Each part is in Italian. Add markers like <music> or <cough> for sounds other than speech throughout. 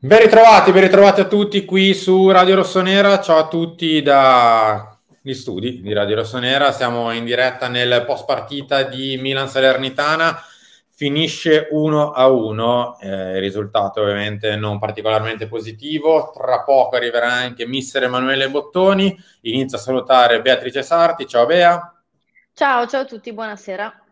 Ben ritrovati, ben ritrovati a tutti qui su Radio Rossonera. Ciao a tutti dagli studi di Radio Rossonera. Siamo in diretta nel post partita di Milan Salernitana. Finisce 1 a 1, eh, il risultato ovviamente non particolarmente positivo. Tra poco arriverà anche mister Emanuele Bottoni. Inizio a salutare Beatrice Sarti. Ciao Bea. Ciao, ciao a tutti, buonasera.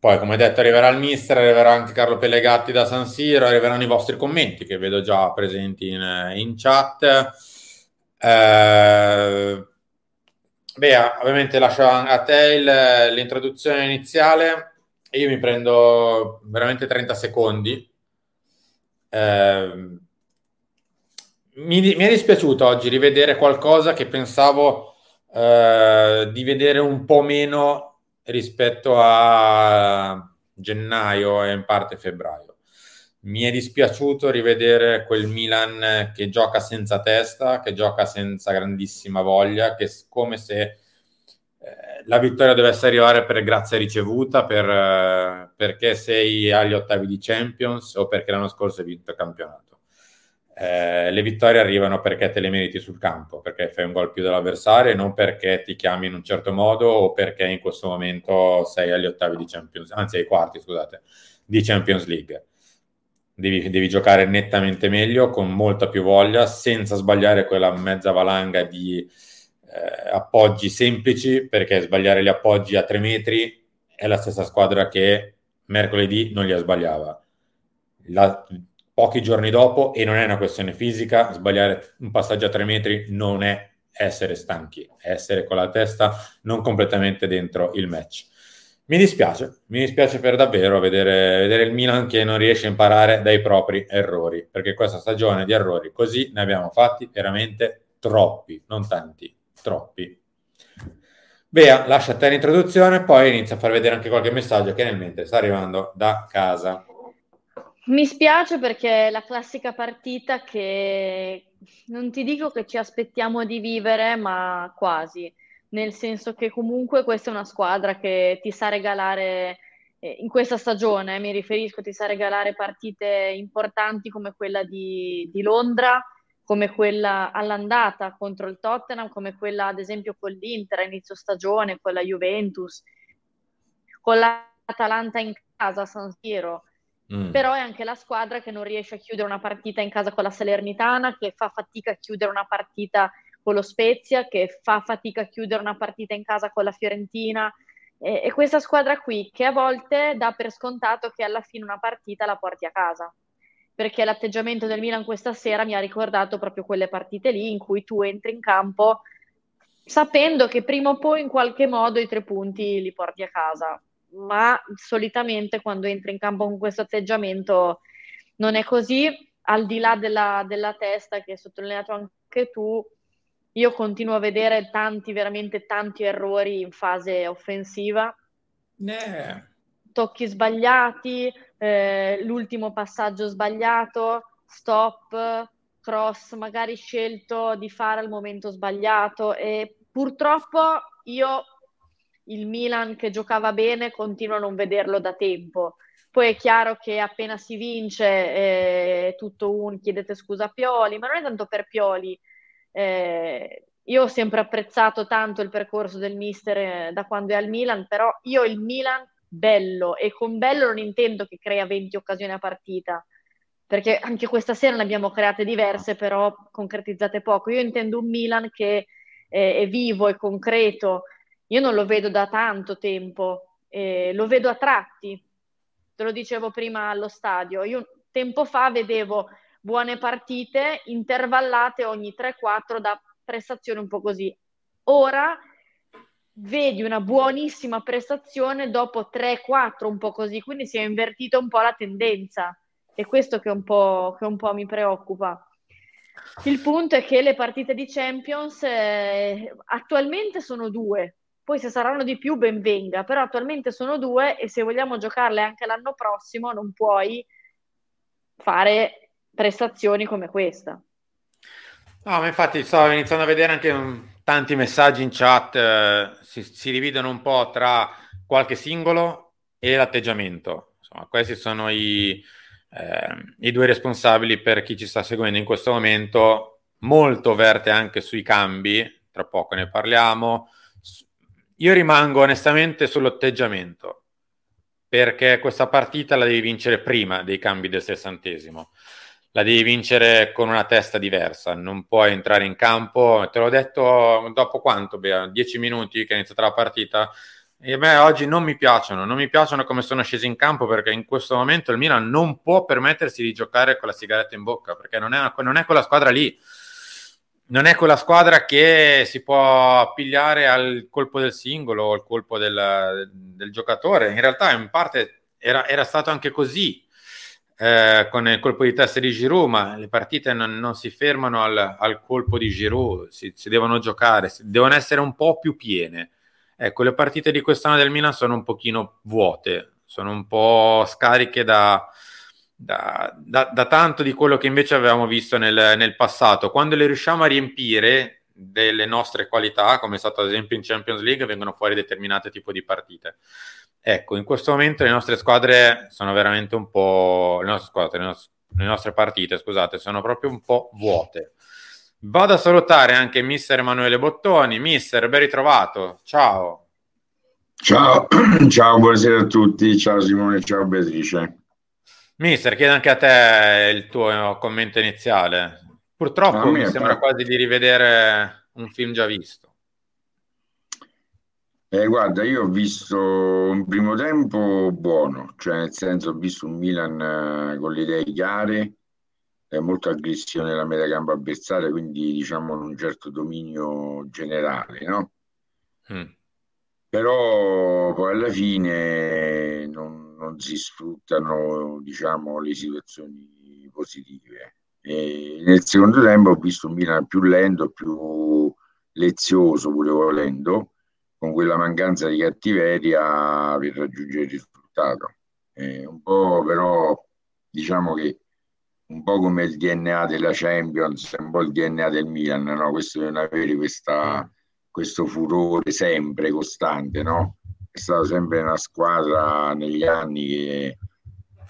Poi, come detto, arriverà il mister, arriverà anche Carlo Pellegatti da San Siro, arriveranno i vostri commenti che vedo già presenti in, in chat. Eh, Bea, ovviamente lascio a te il, l'introduzione iniziale e io mi prendo veramente 30 secondi. Eh, mi, mi, è dispiaciuto oggi rivedere qualcosa che pensavo eh, di vedere un po' meno rispetto a gennaio e in parte febbraio. Mi è dispiaciuto rivedere quel Milan che gioca senza testa, che gioca senza grandissima voglia, che come se eh, la vittoria dovesse arrivare per grazia ricevuta, per, eh, perché sei agli ottavi di Champions o perché l'anno scorso hai vinto il campionato eh, le vittorie arrivano perché te le meriti sul campo, perché fai un gol più dell'avversario e non perché ti chiami in un certo modo o perché in questo momento sei agli ottavi di Champions, anzi ai quarti, scusate, di Champions League. Devi, devi, giocare nettamente meglio, con molta più voglia, senza sbagliare quella mezza valanga di eh, appoggi semplici, perché sbagliare gli appoggi a tre metri è la stessa squadra che mercoledì non li sbagliava. La, pochi giorni dopo e non è una questione fisica, sbagliare un passaggio a tre metri non è essere stanchi, è essere con la testa non completamente dentro il match. Mi dispiace, mi dispiace per davvero vedere, vedere il Milan che non riesce a imparare dai propri errori, perché questa stagione di errori così ne abbiamo fatti veramente troppi, non tanti, troppi. Bea, lascia a te l'introduzione, poi inizia a far vedere anche qualche messaggio che nel mente sta arrivando da casa. Mi spiace perché è la classica partita che non ti dico che ci aspettiamo di vivere, ma quasi, nel senso che comunque questa è una squadra che ti sa regalare, eh, in questa stagione mi riferisco, ti sa regalare partite importanti come quella di, di Londra, come quella all'andata contro il Tottenham, come quella ad esempio con l'Inter a inizio stagione, con la Juventus, con l'Atalanta in casa a San Siro Mm. Però è anche la squadra che non riesce a chiudere una partita in casa con la Salernitana, che fa fatica a chiudere una partita con lo Spezia, che fa fatica a chiudere una partita in casa con la Fiorentina. E, e questa squadra qui che a volte dà per scontato che alla fine una partita la porti a casa. Perché l'atteggiamento del Milan questa sera mi ha ricordato proprio quelle partite lì in cui tu entri in campo sapendo che prima o poi in qualche modo i tre punti li porti a casa ma solitamente quando entri in campo con questo atteggiamento non è così, al di là della, della testa che hai sottolineato anche tu, io continuo a vedere tanti, veramente tanti errori in fase offensiva. Eh. Tocchi sbagliati, eh, l'ultimo passaggio sbagliato, stop, cross magari scelto di fare al momento sbagliato e purtroppo io il Milan che giocava bene continua a non vederlo da tempo. Poi è chiaro che appena si vince è tutto un chiedete scusa a Pioli, ma non è tanto per Pioli. Eh, io ho sempre apprezzato tanto il percorso del mister eh, da quando è al Milan, però io il Milan bello e con bello non intendo che crea 20 occasioni a partita, perché anche questa sera ne abbiamo create diverse, però concretizzate poco. Io intendo un Milan che è, è vivo, è concreto, io non lo vedo da tanto tempo, eh, lo vedo a tratti, te lo dicevo prima allo stadio, io tempo fa vedevo buone partite intervallate ogni 3-4 da prestazioni un po' così. Ora vedi una buonissima prestazione dopo 3-4 un po' così, quindi si è invertita un po' la tendenza e questo che un po', che un po mi preoccupa. Il punto è che le partite di Champions eh, attualmente sono due, poi se saranno di più ben venga, però attualmente sono due e se vogliamo giocarle anche l'anno prossimo non puoi fare prestazioni come questa. No, ma infatti stavo iniziando a vedere anche um, tanti messaggi in chat, eh, si, si, dividono un po' tra qualche singolo e l'atteggiamento. Insomma, questi sono i, eh, i due responsabili per chi ci sta seguendo in questo momento, molto verte anche sui cambi, tra poco ne parliamo. Io rimango onestamente sull'atteggiamento, perché questa partita la devi vincere prima dei cambi del sessantesimo. La devi vincere con una testa diversa, non puoi entrare in campo, te l'ho detto dopo quanto, Bea? Dieci minuti che è iniziata la partita, e me oggi non mi piacciono, non mi piacciono come sono scesi in campo perché in questo momento il Milan non può permettersi di giocare con la sigaretta in bocca perché non è, non è quella squadra lì, non è quella squadra che si può appigliare al colpo del singolo o al colpo del, del giocatore. In realtà in parte era, era stato anche così eh, con il colpo di testa di Giroud, ma le partite non, non si fermano al, al, colpo di Giroud, si, si devono giocare, si, devono essere un po' più piene Ecco, le partite di quest'anno del Milan sono un pochino vuote, sono un po' scariche da, da, da, da tanto di quello che invece avevamo visto nel, nel, passato. Quando le riusciamo a riempire delle nostre qualità, come è stato ad esempio in Champions League, vengono fuori determinate tipo di partite. Ecco, in questo momento le nostre squadre sono veramente un po'... le nostre squadre, le nostre, le nostre partite, scusate, sono proprio un po' vuote. Vado a salutare anche mister Emanuele Bottoni. Mister, ben ritrovato. Ciao. Ciao, <clears throat> ciao, buonasera a tutti. Ciao Simone, ciao Beatrice. Mister, chiedo anche a te il tuo commento iniziale. Purtroppo mi sembra par- quasi di rivedere un film già visto. Eh, guarda, io ho visto un primo tempo buono, cioè nel senso ho visto un Milan eh, con le idee chiare, eh, molta aggressione nella metà campo avversaria, quindi diciamo un certo dominio generale, no? Mm. Però poi alla fine non, non si sfruttano, diciamo, le situazioni positive. E nel secondo tempo ho visto un Milan più lento, più lezioso, pure volendo, con quella mancanza di cattiveria per raggiungere il risultato. Eh, un po' però diciamo che un po' come il DNA della Champions, un po' il DNA del Milan, no? Questo non avere questa, questo furore sempre costante, no? È stata sempre una squadra negli anni che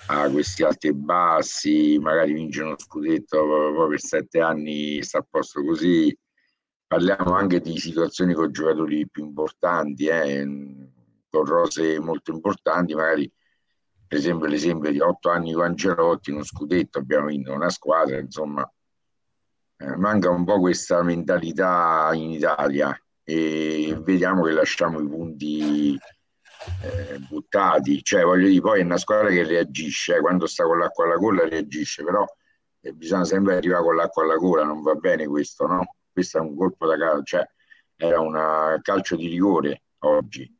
ha questi alti e bassi, magari vince uno scudetto, poi per sette anni sta a posto così. Parliamo anche di situazioni con giocatori più importanti, eh? con rose molto importanti, magari per esempio l'esempio di otto anni con Angelotti, uno scudetto, abbiamo vinto una squadra, insomma, eh, manca un po' questa mentalità in Italia e vediamo che lasciamo i punti eh, buttati, cioè voglio dire, poi è una squadra che reagisce, eh, quando sta con l'acqua alla gola reagisce, però eh, bisogna sempre arrivare con l'acqua alla gola, non va bene questo, no? Questo è un colpo da calcio, cioè era un calcio di rigore oggi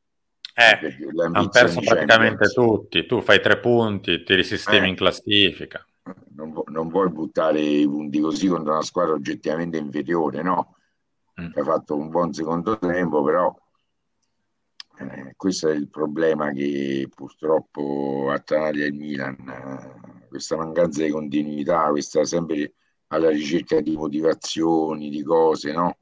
eh, hanno perso praticamente tutti. Tu fai tre punti, ti risistemi eh, in classifica. Non, non, vuoi buttare i punti così contro una squadra oggettivamente inferiore, no? Mm. Ha fatto un buon secondo tempo, però eh, questo è il problema che purtroppo attanaglia il Milan. Eh, questa mancanza di continuità, questa sempre alla ricerca di motivazioni, di cose, no?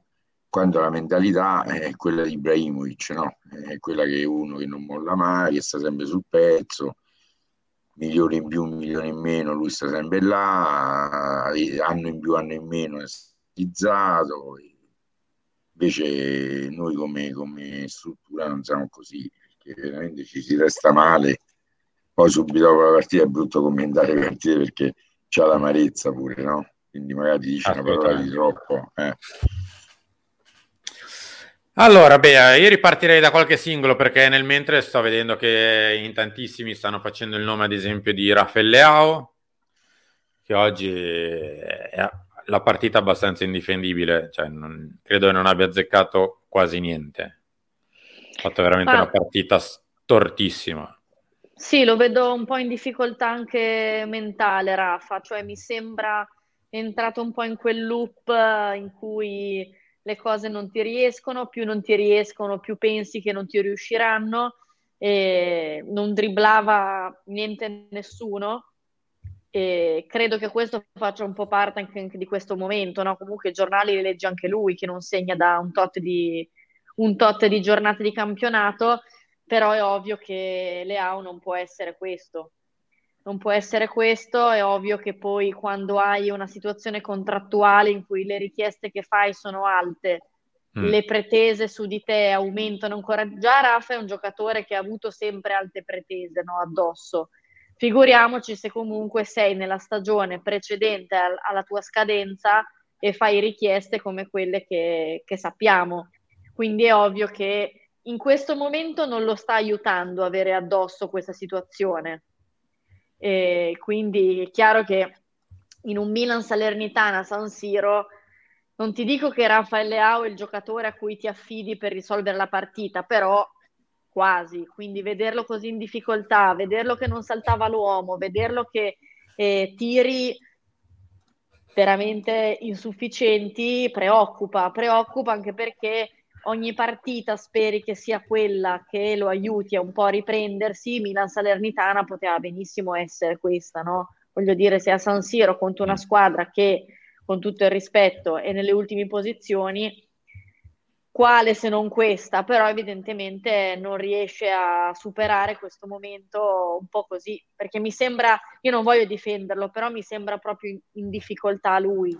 quando la mentalità è quella di Ibrahimovic, no? è quella che è uno che non molla mai, che sta sempre sul pezzo, milioni in più, milioni in meno, lui sta sempre là, anno in più, anno in meno è stizzato. Invece noi come, come struttura non siamo così, perché veramente ci si resta male. Poi subito dopo la partita è brutto commentare le partite perché c'è l'amarezza pure, no? Quindi magari dice una parola di troppo. Eh. Allora, beh, io ripartirei da qualche singolo perché nel mentre sto vedendo che in tantissimi stanno facendo il nome, ad esempio, di Rafael Leao, che oggi è la partita abbastanza indifendibile, cioè non, credo che non abbia azzeccato quasi niente. Ha fatto veramente ah. una partita stortissima. Sì, lo vedo un po' in difficoltà anche mentale, Rafa, cioè mi sembra entrato un po' in quel loop in cui le cose non ti riescono, più non ti riescono, più pensi che non ti riusciranno, e non dribblava niente nessuno. E credo che questo faccia un po' parte anche, di questo momento, no? Comunque i giornali li legge anche lui, che non segna da un tot di, un tot di giornate di campionato, però è ovvio che Leao non può essere questo. non può essere questo, è ovvio che poi quando hai una situazione contrattuale in cui le richieste che fai sono alte, mm. le pretese su di te aumentano ancora. Già Rafa è un giocatore che ha avuto sempre alte pretese no, addosso. Figuriamoci se comunque sei nella stagione precedente al- alla tua scadenza e fai richieste come quelle che, che sappiamo. Quindi è ovvio che in questo momento non lo sta aiutando avere addosso questa situazione. E quindi è chiaro che in un Milan Salernitana San Siro non ti dico che Raffaele Leao è il giocatore a cui ti affidi per risolvere la partita, però quasi. Quindi vederlo così in difficoltà, vederlo che non saltava l'uomo, vederlo che eh, tiri veramente insufficienti preoccupa, preoccupa anche perché ogni partita speri che sia quella che lo aiuti a un po' a riprendersi, Milan Salernitana poteva benissimo essere questa, no? Voglio dire, se a San Siro contro una squadra che, con tutto il rispetto, è nelle ultime posizioni, quale se non questa, però evidentemente non riesce a superare questo momento un po' così, perché mi sembra, io non voglio difenderlo, però mi sembra proprio in, difficoltà lui.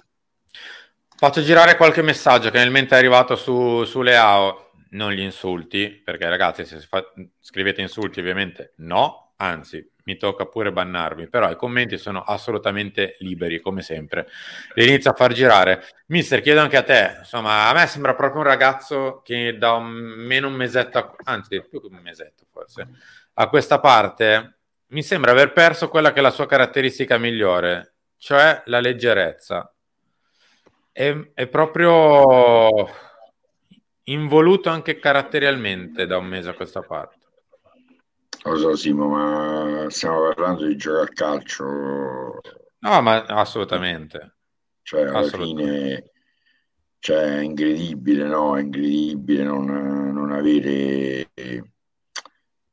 Faccio girare qualche messaggio che nel mente è arrivato su, su Leao, non gli insulti, perché ragazzi se fa, scrivete insulti ovviamente no, anzi mi tocca pure bannarmi, però i commenti sono assolutamente liberi come sempre. Li inizio a far girare. Mister, chiedo anche a te, insomma a me sembra proprio un ragazzo che da un, meno un mesetto, anzi più che un mesetto forse, a questa parte mi sembra aver perso quella che è la sua caratteristica migliore, cioè la leggerezza è, è proprio involuto anche caratterialmente da un mese a questa parte. Lo so, Simo, ma stiamo parlando di giocare a calcio. No, ma assolutamente. Cioè, alla assolutamente. fine cioè, è incredibile, no? È incredibile non, non avere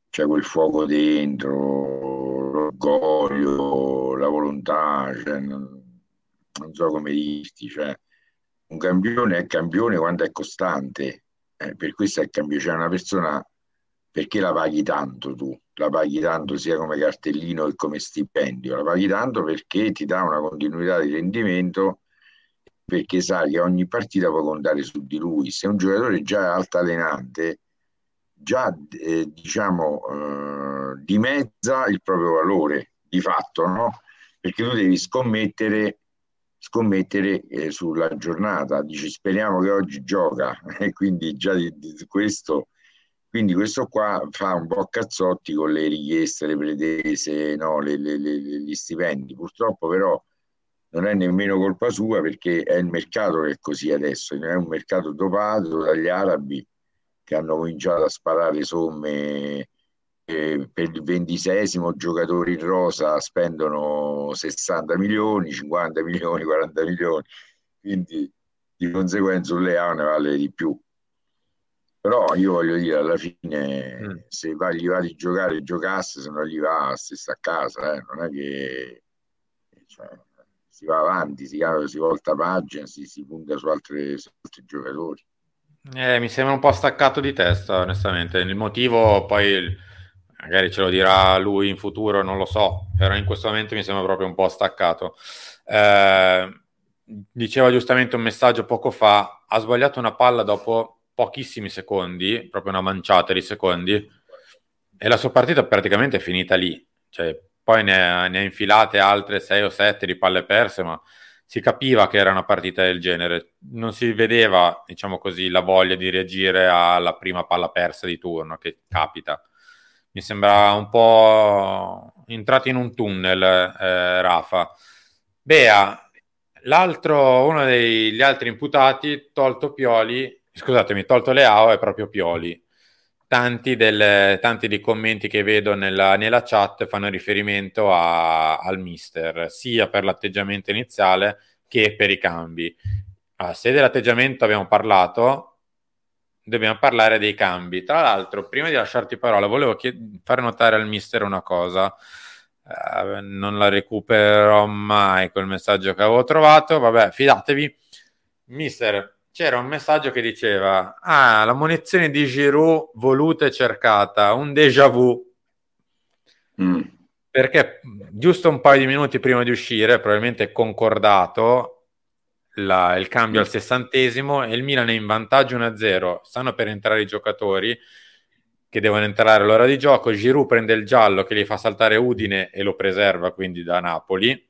cioè, quel fuoco dentro, l'orgoglio, la volontà, cioè, non, non so come dirti, cioè, un campione è campione quando è costante, eh, per questo è campione, c'è una persona perché la paghi tanto tu? La paghi tanto sia come cartellino che come stipendio, la paghi tanto perché ti dà una continuità di rendimento, perché sai che ogni partita può contare su di lui. Se un giocatore già è altalenante, già eh, diciamo eh, dimezza il proprio valore di fatto, no? Perché tu devi scommettere scommettere eh, sulla giornata. Dici speriamo che oggi gioca <laughs> e quindi già di, di, questo. Quindi questo qua fa un po' cazzotti con le richieste, le pretese, no, le, le, le, gli stipendi. Purtroppo però non è nemmeno colpa sua perché è il mercato che è così adesso, è un mercato dopato dagli arabi che hanno cominciato a sparare somme eh, per il ventisesimo giocatori in rosa spendono 60 milioni, 50 milioni, 40 milioni, quindi di conseguenza un leone vale di più. Però io voglio dire, alla fine, mm. se va, gli va di giocare, giocasse, se non gli va, si sta a casa, eh? non è che cioè, si va avanti, si, si volta pagina, si, si punta su, altre, su altri giocatori. Eh, mi sembra un po' staccato di testa, onestamente. Il motivo poi magari ce lo dirà lui in futuro, non lo so, però in questo momento mi sembra proprio un po' staccato. Eh, diceva giustamente un messaggio poco fa, ha sbagliato una palla dopo pochissimi secondi, proprio una manciata di secondi, e la sua partita praticamente è finita lì. Cioè, poi ne ha, ne ha infilate altre sei o sette di palle perse, ma si capiva che era una partita del genere. Non si vedeva, diciamo così, la voglia di reagire alla prima palla persa di turno, che capita mi sembra un po' entrato in un tunnel, eh, Rafa. Bea, l'altro, uno degli altri imputati, tolto Pioli, scusatemi, tolto Leao, è proprio Pioli. Tanti, del, tanti dei commenti che vedo nella, nella chat fanno riferimento a, al mister, sia per l'atteggiamento iniziale che per i cambi. Ah, se dell'atteggiamento abbiamo parlato, dobbiamo parlare dei cambi. Tra l'altro, prima di lasciarti parola, volevo chied- fare notare al mister una cosa. Uh, non la recupererò mai quel messaggio che avevo trovato. Vabbè, fidatevi. Mister, c'era un messaggio che diceva: Ah, la munizione di Giroud voluta e cercata, un déjà vu. Mm. perché giusto un paio di minuti prima di uscire, probabilmente concordato la, il cambio al sessantesimo e il Milan è in vantaggio 1-0, stanno per entrare i giocatori che devono entrare all'ora di gioco, Giroud prende il giallo che gli fa saltare Udine e lo preserva quindi da Napoli.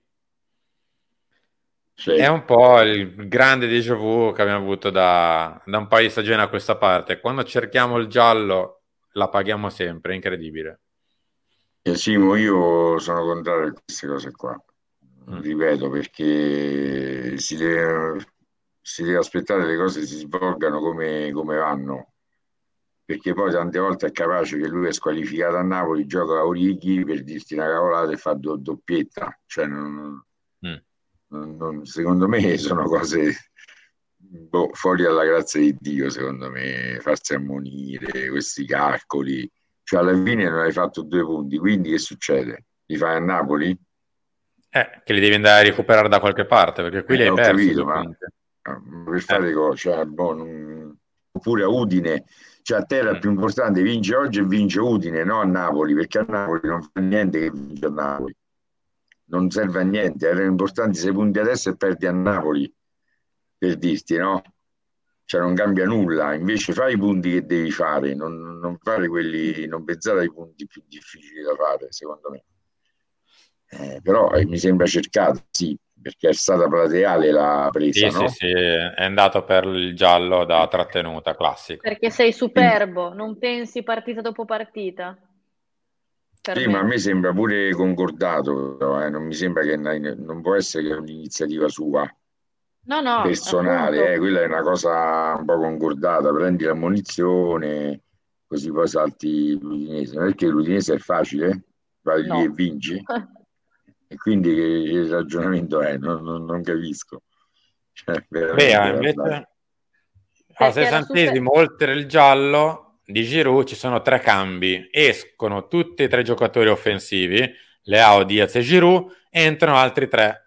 Sì. È un po' il grande déjà vu che abbiamo avuto da, da un paio di stagioni a questa parte. Quando cerchiamo il giallo la paghiamo sempre, è incredibile. Eh, Simo, io sono contrario a queste cose qua, mm. ripeto, perché si deve, si deve aspettare che le cose si svolgano come, come, vanno, perché poi tante volte è capace che lui è squalificato a Napoli, gioca a Orighi per dirti una cavolata e fa do, doppietta, cioè non, mm. Non, non, secondo me sono cose boh, fuori dalla grazia di Dio, secondo me, farsi ammonire, questi calcoli cioè alla fine non hai fatto due punti, quindi che succede? Li fai a Napoli? Eh, che li devi andare a recuperare da qualche parte, perché qui eh, li hai persi. Capito, ma, per fare eh. cose, cioè, boh, non... oppure a Udine, cioè a terra mm. più importante vince oggi e vince Udine, no a Napoli, perché a Napoli non fa niente che vince a Napoli. Non serve a niente, erano importanti sei punti adesso e perdi a Napoli, per dirti, no? cioè non cambia nulla, invece fai i punti che devi fare, non, non fare quelli, non pensare ai punti più difficili da fare, secondo me. Eh, però eh, mi sembra cercato, sì, perché è stata plateale la presa, sì, no? Sì, sì, è andato per il giallo da trattenuta, classico. Perché sei superbo, non pensi partita dopo partita. Per sì, me. ma a me sembra pure concordato, però, eh, non mi sembra che non può essere che è un'iniziativa sua no, no, personale, eh, quella è una cosa un po' concordata, prendi la munizione, così poi salti l'Udinese, che l'Udinese è facile, vai no. lì e vinci, <laughs> e quindi che, che ragionamento è? Non, non, non capisco. Cioè, Beh, invece al sessantesimo, super... oltre il giallo di Giroud, ci sono tre cambi, escono tutti e tre giocatori offensivi, Leao, Diaz e Giroud, entrano altri tre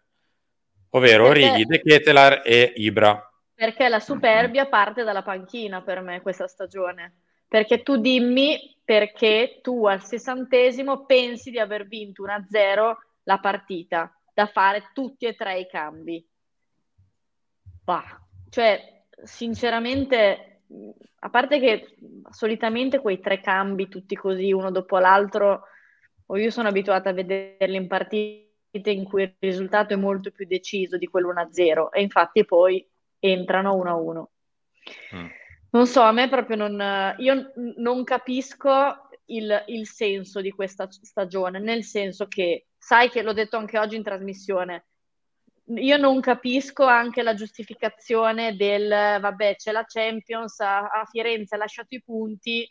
ovvero perché, Righi, De Ketelar e Ibra. Perché la superbia parte dalla panchina per me questa stagione. Perché tu dimmi perché tu al sessantesimo pensi di aver vinto 1-0 la partita, da fare tutti e tre i cambi. Bah, cioè, sinceramente, a parte che solitamente quei tre cambi tutti così uno dopo l'altro, o io sono abituata a vederli in partita in cui il risultato è molto più deciso di quello 1-0 e infatti poi entrano 1-1. Mm. Non so, a me proprio non... Io non capisco il, il, senso di questa stagione, nel senso che, sai che l'ho detto anche oggi in trasmissione, io non capisco anche la giustificazione del, vabbè, c'è la Champions, a, a Firenze ha lasciato i punti,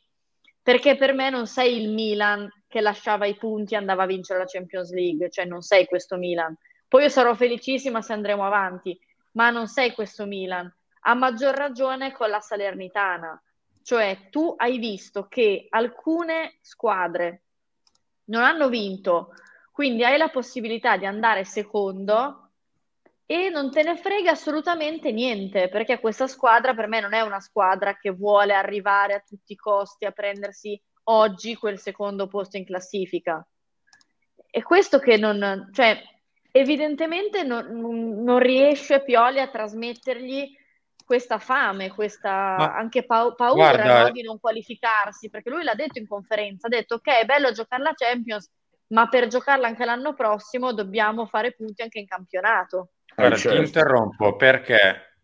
perché per me non sei il Milan che lasciava i punti e andava a vincere la Champions League, cioè non sei questo Milan. Poi io sarò felicissima se andremo avanti, ma non sei questo Milan. A maggior ragione con la Salernitana, cioè tu hai visto che alcune squadre non hanno vinto, quindi hai la possibilità di andare secondo e non te ne frega assolutamente niente, perché questa squadra per me non è una squadra che vuole arrivare a tutti i costi a prendersi oggi quel secondo posto in classifica. E questo che non, cioè, evidentemente non, non riesce Pioli a trasmettergli questa fame, questa Ma, anche pa- paura no, di non qualificarsi, perché lui l'ha detto in conferenza, ha detto ok, è bello giocare la Champions, ma per giocarla anche l'anno prossimo dobbiamo fare punti anche in campionato. Guarda, eh, certo. ti interrompo perché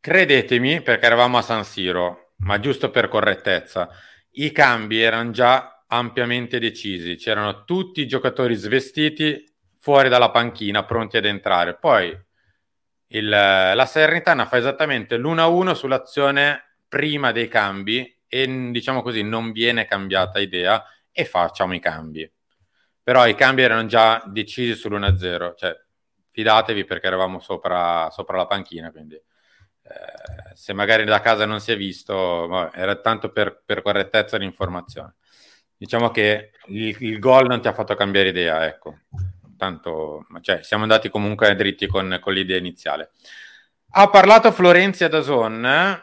credetemi, perché eravamo a San Siro, ma giusto per correttezza, i cambi erano già ampiamente decisi, c'erano tutti i giocatori svestiti fuori dalla panchina, pronti ad entrare. Poi il, la Salernitana fa esattamente l'1-1 sull'azione prima dei cambi e diciamo così non viene cambiata idea e facciamo i cambi. Però i cambi erano già decisi sull'1-0, cioè fidatevi perché eravamo sopra, sopra la panchina, quindi eh, se magari da casa non si è visto, vabbè, era tanto per, per correttezza di informazione. Diciamo che il, il gol non ti ha fatto cambiare idea, ecco. Tanto, cioè, siamo andati comunque dritti con, con l'idea iniziale. Ha parlato Florenzia Dazon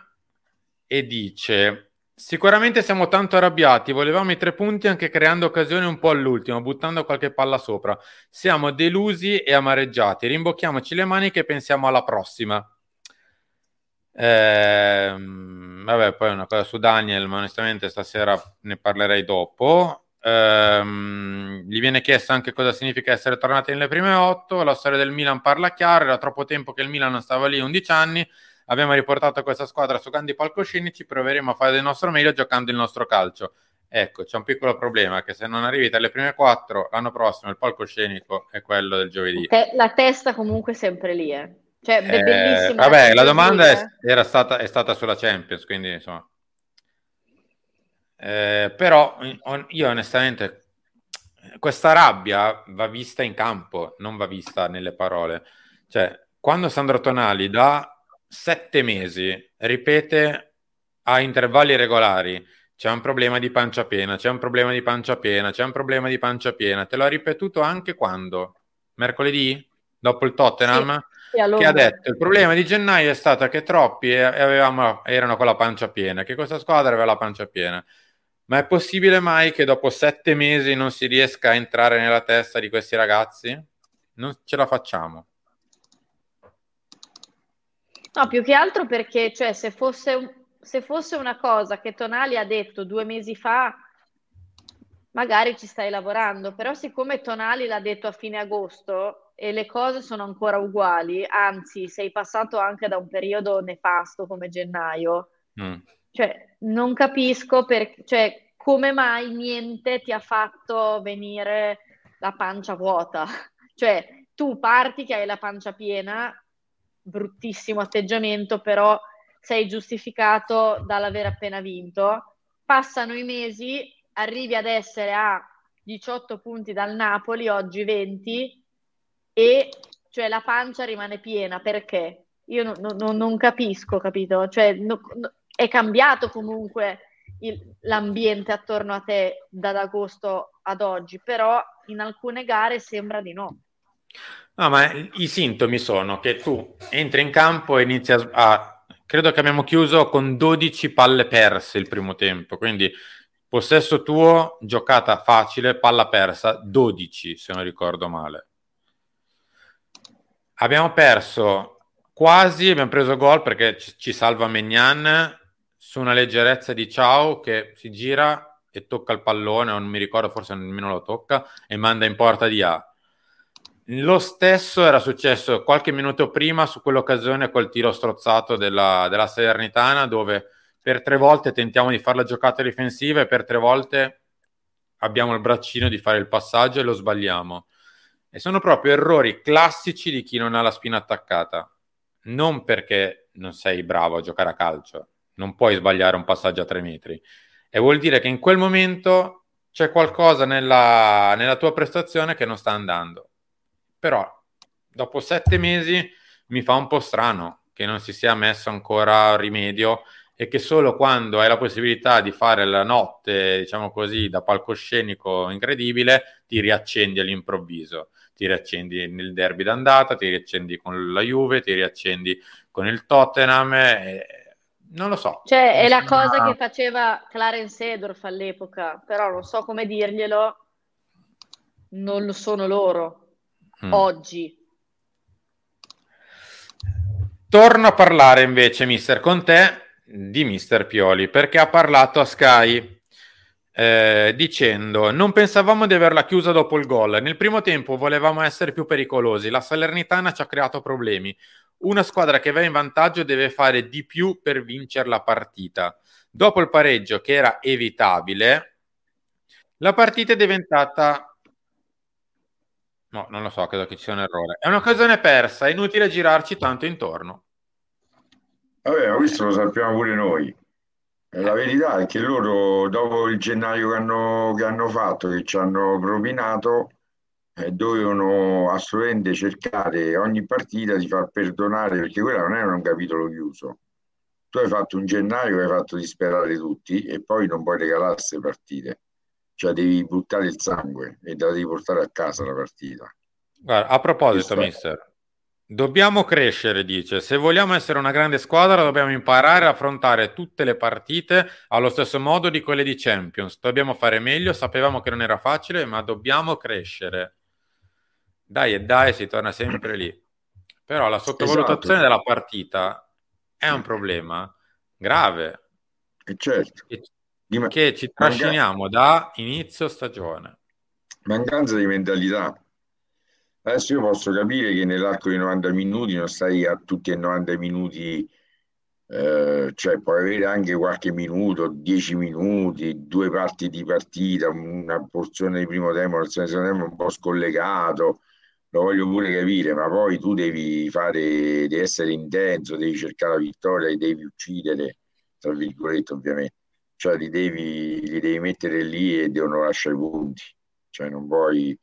e dice Sicuramente siamo tanto arrabbiati, volevamo i tre punti anche creando occasioni un po' all'ultimo, buttando qualche palla sopra. Siamo delusi e amareggiati, rimbocchiamoci le maniche e pensiamo alla prossima. Eh, vabbè, poi una cosa su Daniel, ma onestamente stasera ne parlerei dopo. Eh, gli viene chiesto anche cosa significa essere tornati nelle prime otto. La storia del Milan parla chiaro, era troppo tempo che il Milan stava lì 11 anni abbiamo riportato questa squadra su grandi palcoscenici, proveremo a fare del nostro meglio giocando il nostro calcio. Ecco, c'è un piccolo problema che se non arrivi alle prime quattro, l'anno prossimo il palcoscenico è quello del giovedì. La testa comunque sempre lì, eh. Cioè, eh, vabbè, la domanda è, era stata, è stata sulla Champions, quindi insomma. Eh, però io onestamente questa rabbia va vista in campo, non va vista nelle parole. Cioè, quando Sandro Tonali dà sette mesi ripete a intervalli regolari c'è un problema di pancia piena, c'è un problema di pancia piena, c'è un problema di pancia piena. Te l'ho ripetuto anche quando? Mercoledì? Dopo il Tottenham? Sì, che ha detto il problema di gennaio è stato che troppi avevamo, erano con la pancia piena, che questa squadra aveva la pancia piena. Ma è possibile mai che dopo sette mesi non si riesca a entrare nella testa di questi ragazzi? Non ce la facciamo. No, più che altro perché, cioè, se fosse, se fosse una cosa che Tonali ha detto due mesi fa, magari ci stai lavorando, però siccome Tonali l'ha detto a fine agosto e le cose sono ancora uguali, anzi sei passato anche da un periodo nefasto come gennaio, mm. cioè non capisco per, cioè, come mai niente ti ha fatto venire la pancia vuota. <laughs> Cioè tu parti che hai la pancia piena bruttissimo atteggiamento, però sei giustificato dall'aver appena vinto. Passano i mesi, arrivi ad essere a 18 punti dal Napoli, oggi 20, e cioè la pancia rimane piena perché? Io no, no, non capisco, capito? Cioè, è cambiato comunque il, l'ambiente attorno a te da agosto ad oggi, però in alcune gare sembra di no. No, ma i sintomi sono che tu entri in campo e inizi a, a, Credo che abbiamo chiuso con 12 palle perse il primo tempo, quindi possesso tuo, giocata facile, palla persa, 12 se non ricordo male. Abbiamo perso quasi, abbiamo preso gol perché ci, ci salva Megnan su una leggerezza di Ciao che si gira e tocca il pallone, non mi ricordo, forse nemmeno lo tocca, e manda in porta di A lo stesso era successo qualche minuto prima su quell'occasione col tiro strozzato della, della Salernitana dove per tre volte tentiamo di fare la giocata difensiva e per tre volte abbiamo il braccino di fare il passaggio e lo sbagliamo. E sono proprio errori classici di chi non ha la spina attaccata. Non perché non sei bravo a giocare a calcio, non puoi sbagliare un passaggio a tre metri. E vuol dire che in quel momento c'è qualcosa nella, nella tua prestazione che non sta andando però dopo sette mesi mi fa un po' strano che non si sia messo ancora rimedio e che solo quando hai la possibilità di fare la notte, diciamo così, da palcoscenico incredibile, ti riaccendi all'improvviso. Ti riaccendi nel derby d'andata, ti riaccendi con la Juve, ti riaccendi con il Tottenham. E... Non lo so. Cioè, è la cosa che faceva Clarence Edorf all'epoca, però non so come dirglielo, non lo sono loro mm. oggi. Torno a parlare invece, mister, con te di mister Pioli, perché ha parlato a Sky eh, dicendo non pensavamo di averla chiusa dopo il gol. Nel primo tempo volevamo essere più pericolosi, la Salernitana ci ha creato problemi. Una squadra che va in vantaggio deve fare di più per vincere la partita. Dopo il pareggio, che era evitabile, la partita è diventata No, non lo so, credo che ci sia un errore. È un'occasione persa, è inutile girarci tanto intorno. Vabbè, questo lo sappiamo pure noi. La verità è che loro, dopo il gennaio che hanno, che hanno fatto, che ci hanno propinato, eh, dovevano assolutamente cercare ogni partita di far perdonare, perché quello non era un capitolo chiuso. Tu hai fatto un gennaio che hai fatto disperare tutti e poi non puoi regalare queste partite cioè devi buttare il sangue e la devi portare a casa la partita. Guarda, a proposito, mister, Dobbiamo crescere, dice. Se vogliamo essere una grande squadra, dobbiamo imparare a affrontare tutte le partite allo stesso modo di quelle di Champions. Dobbiamo fare meglio. Sapevamo che non era facile, ma dobbiamo crescere. Dai e dai, si torna sempre lì. Però la sottovalutazione esatto. della partita è un problema grave. E certo. Che, che ci trasciniamo da inizio stagione. Mancanza di mentalità. Adesso io posso capire che nell'arco di 90 minuti non stai a tutti e 90 minuti, eh, cioè puoi avere anche qualche minuto, 10 minuti, due parti di partita, una porzione di primo tempo, una porzione di secondo tempo un po' scollegato, lo voglio pure capire, ma poi tu devi fare, devi essere intenso, devi cercare la vittoria, li devi uccidere, tra virgolette ovviamente, cioè li devi, li devi mettere lì e devono lasciare i punti, cioè non puoi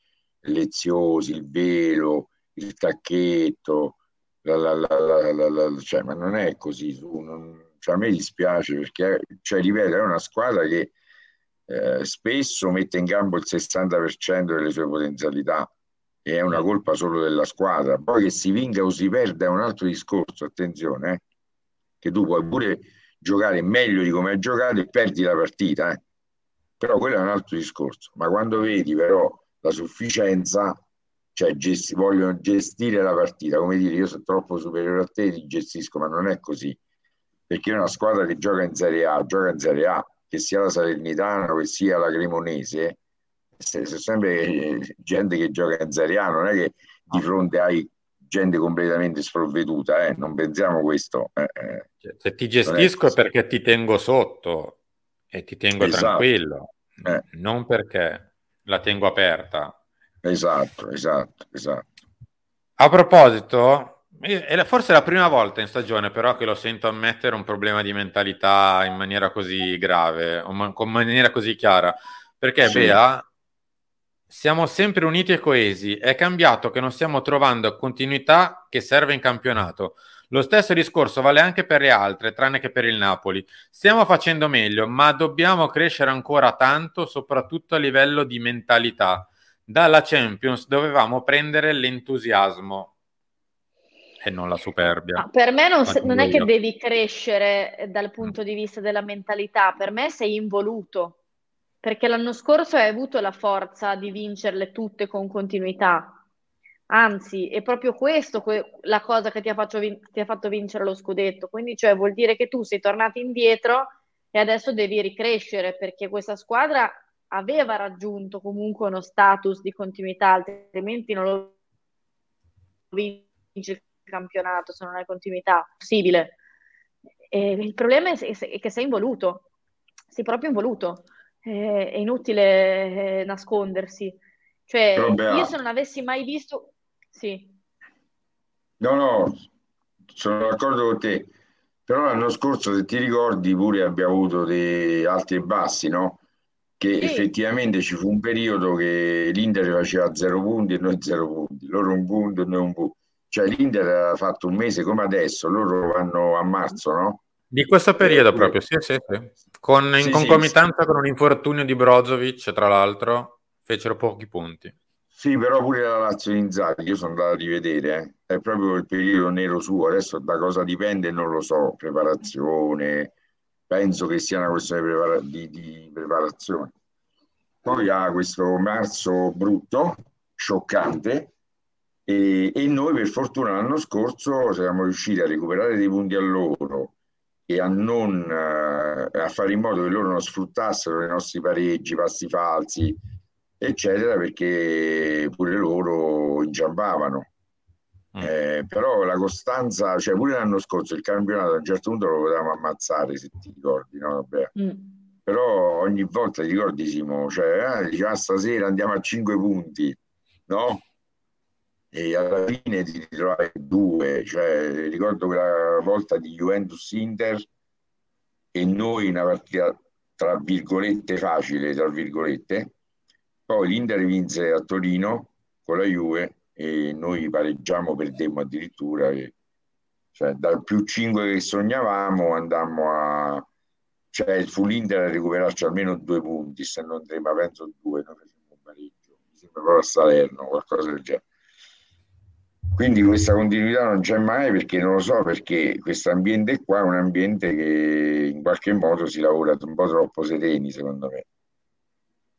leziosi, il velo, il tacchetto, la, la, la, cioè, ma non è così. Su, non, cioè, a me dispiace perché, cioè, ripeto, è una squadra che eh, spesso mette in campo il 60% delle sue potenzialità e è una colpa solo della squadra. Poi che si vinca o si perda è un altro discorso, attenzione, eh, che tu puoi pure giocare meglio di come hai giocato e perdi la partita, eh. però quello è un altro discorso. Ma quando vedi però la sufficienza, cioè gesti, vogliono gestire la partita, come dire io sono troppo superiore a te, ti gestisco, ma non è così, perché è una squadra che gioca in Serie A, gioca in Serie A, che sia la Salernitana, che sia la Cremonese, c'è sempre gente che gioca in Serie A, non è che di fronte hai gente completamente sprovveduta, eh? non pensiamo questo. Eh, eh. Cioè, se ti gestisco è, è, perché ti tengo sotto e ti tengo esatto. tranquillo, eh. non perché la tengo aperta. Esatto, esatto, esatto. A proposito, è forse la prima volta in stagione però che lo sento ammettere un problema di mentalità in maniera così grave, o in maniera così chiara, perché sì. Bea, siamo sempre uniti e coesi, è cambiato che non stiamo trovando continuità che serve in campionato. Lo stesso discorso vale anche per le altre, tranne che per il Napoli. Stiamo facendo meglio, ma dobbiamo crescere ancora tanto, soprattutto a livello di mentalità. Dalla Champions dovevamo prendere l'entusiasmo e non la superbia. Ah, per me non, se, non è che devi crescere dal punto di vista della mentalità, per me sei involuto, perché l'anno scorso hai avuto la forza di vincerle tutte con continuità. Anzi, è proprio questo que- la cosa che ti ha, vin- ti ha, fatto vincere lo scudetto. Quindi, cioè, vuol dire che tu sei tornato indietro e adesso devi ricrescere perché questa squadra aveva raggiunto comunque uno status di continuità, altrimenti non lo vince il campionato se non hai continuità possibile. E il problema è, è, che sei involuto, sei proprio involuto, è, è inutile eh, nascondersi. Cioè, io se non avessi mai visto sì. No, no, sono d'accordo con te. Però l'anno scorso, se ti ricordi, pure abbiamo avuto dei alti e bassi, no? Che sì. effettivamente ci fu un periodo che l'Inter faceva zero punti e noi <laughs> zero punti, loro un punto e noi un punto. Cioè l'Inter ha fatto un mese come adesso, loro vanno a marzo, no? Di questo periodo proprio, sì, sì, sì. Con, in concomitanza con un infortunio di Brozovic, tra l'altro, fecero pochi punti. Sì, però pure la Lazio di Inzaghi, io sono andato a rivedere, eh. è proprio il periodo nero suo, adesso da cosa dipende non lo so, preparazione, penso che sia una questione prepara- di, di, preparazione. Poi ha questo marzo brutto, scioccante, e, e, noi per fortuna l'anno scorso siamo riusciti a recuperare dei punti a loro e a, non, eh, a fare in modo che loro non sfruttassero i nostri pareggi, passi falsi, eccetera, perché pure loro inciampavano. Mm. Eh, però la costanza, cioè pure l'anno scorso il campionato a un certo punto lo potevamo ammazzare, se ti ricordi, no? Vabbè. Mm. Però ogni volta ti ricordi Simo, cioè eh, diceva ah, stasera andiamo a 5 punti, no? E alla fine ti ritrovavi due, cioè ricordo quella volta di Juventus Inter e noi una partita tra virgolette facile, tra virgolette, poi l'Inter vinse a Torino con la Juve e noi pareggiamo, perdemmo addirittura. E, cioè, dal più 5 che sognavamo andammo a... Cioè, fu l'Inter a recuperarci almeno due punti, se non tre, ma penso due, noi facciamo un pareggio. Mi sembra proprio a Salerno, qualcosa del genere. Quindi questa continuità non c'è mai perché non lo so, perché questo ambiente qua è un ambiente che in qualche modo si lavora un po' troppo sereni, secondo me.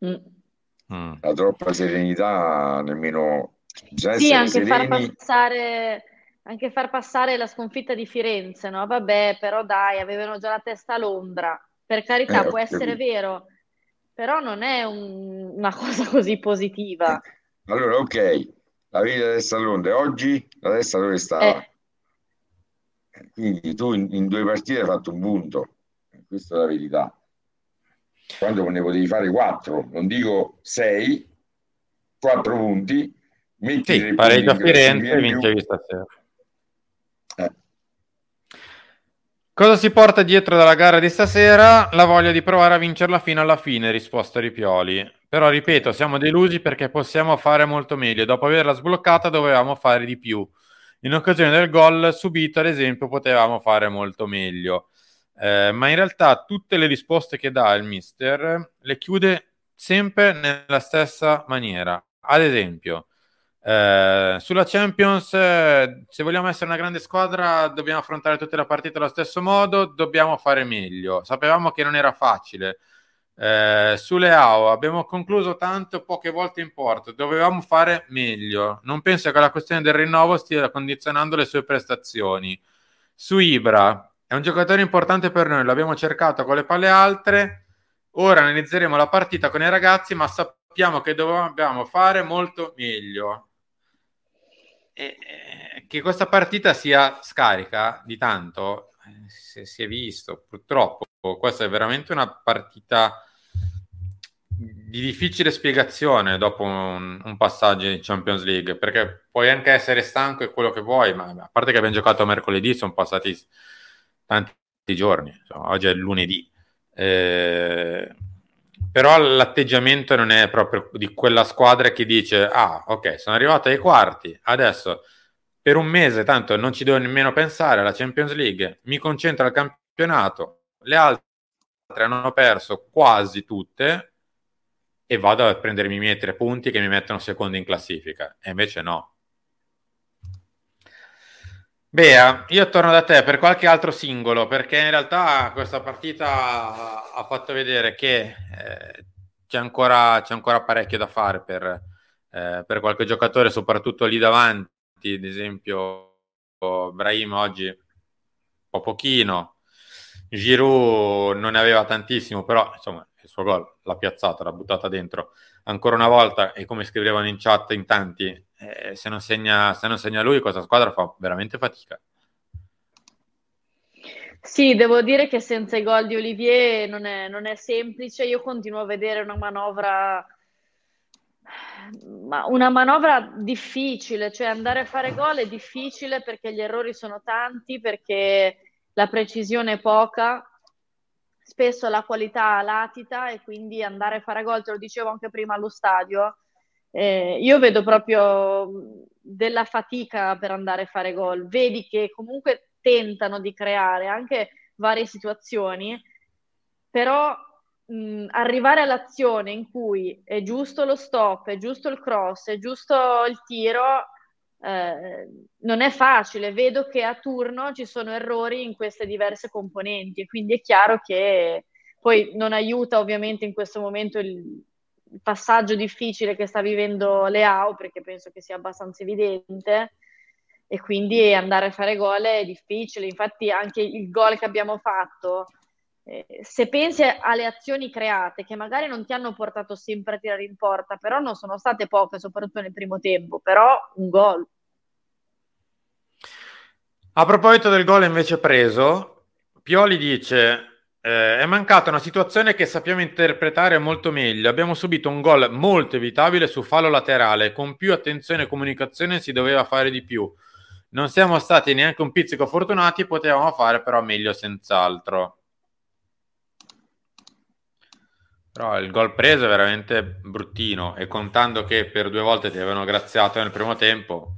Mm. mm. La troppa serenità nemmeno... Sì, anche sereni... far, passare, anche far passare la sconfitta di Firenze, no? Vabbè, però dai, avevano già la testa a Londra. Per carità, eh, può essere vero, però non è un, una cosa così positiva. Allora, ok, la vedi la testa a Londra, oggi la testa dove stava? Eh. Quindi tu in, in, due partite hai fatto un punto, questa è la verità. Quando ne potevi fare quattro, non dico sei, quattro punti, metti sì, pareggio a Firenze e vincevi stasera. Eh. Cosa si porta dietro dalla gara di stasera? La voglia di provare a vincerla fino alla fine, risposta Ripioli. Però ripeto, siamo delusi perché possiamo fare molto meglio. Dopo averla sbloccata dovevamo fare di più. In occasione del gol subito, ad esempio, potevamo fare molto meglio. Eh, ma in realtà tutte le risposte che dà il mister le chiude sempre nella stessa maniera. Ad esempio, eh, sulla Champions, eh, se vogliamo essere una grande squadra, dobbiamo affrontare tutte le partite allo stesso modo, dobbiamo fare meglio. Sapevamo che non era facile eh, sulle AO abbiamo concluso tanto poche volte in porto, dovevamo fare meglio. Non penso che la questione del rinnovo stia condizionando le sue prestazioni. Su Ibra è un giocatore importante per noi, l'abbiamo cercato con le palle altre. Ora analizzeremo la partita con i ragazzi, ma sappiamo che dobbiamo fare molto meglio. E, e, che questa partita sia scarica di tanto eh, si, si è visto purtroppo. Questa è veramente una partita di difficile spiegazione dopo un, un, passaggio in Champions League, perché puoi anche essere stanco e quello che vuoi, ma a parte che abbiamo giocato mercoledì, sono passati tanti giorni, insomma, oggi è lunedì. Eh, però l'atteggiamento non è proprio di quella squadra che dice ah ok sono arrivato ai quarti adesso per un mese tanto non ci devo nemmeno pensare alla Champions League mi concentro al campionato le altre hanno perso quasi tutte e vado a prendermi i miei tre punti che mi mettono secondo in classifica. E invece no. Bea, io torno da te per qualche altro singolo, perché in realtà questa partita ha fatto vedere che eh, c'è, ancora, c'è, ancora, parecchio da fare per, eh, per, qualche giocatore, soprattutto lì davanti, ad esempio Brahim oggi un po' pochino, Giroud non ne aveva tantissimo, però insomma il suo gol l'ha piazzata, l'ha buttata dentro. Ancora una volta e come scrivevano in chat in tanti, eh, se, non segna, se non segna lui questa squadra fa veramente fatica. Sì, devo dire che senza i gol di Olivier non è, non è semplice, io continuo a vedere una manovra ma una manovra difficile, cioè andare a fare gol è difficile perché gli errori sono tanti, perché la precisione è poca spesso la qualità latita e quindi andare a fare gol, te lo dicevo anche prima allo stadio, eh, io vedo proprio della fatica per andare a fare gol, vedi che comunque tentano di creare anche varie situazioni, però mh, arrivare all'azione in cui è giusto lo stop, è giusto il cross, è giusto il tiro, eh, non è facile, vedo che a turno ci sono errori in queste diverse componenti quindi è chiaro che poi non aiuta ovviamente in questo momento il passaggio difficile che sta vivendo Leao perché penso che sia abbastanza evidente e quindi andare a fare gol è difficile, infatti anche il gol che abbiamo fatto eh, se pensi alle azioni create che magari non ti hanno portato sempre a tirare in porta, però non sono state poche, soprattutto nel primo tempo, però un gol. A proposito del gol invece preso, Pioli dice eh, è mancata una situazione che sappiamo interpretare molto meglio. Abbiamo subito un gol molto evitabile su fallo laterale. Con più attenzione e comunicazione si doveva fare di più. Non siamo stati neanche un pizzico fortunati, potevamo fare però meglio senz'altro. Però il gol preso è veramente bruttino e contando che per due volte ti avevano graziato nel primo tempo,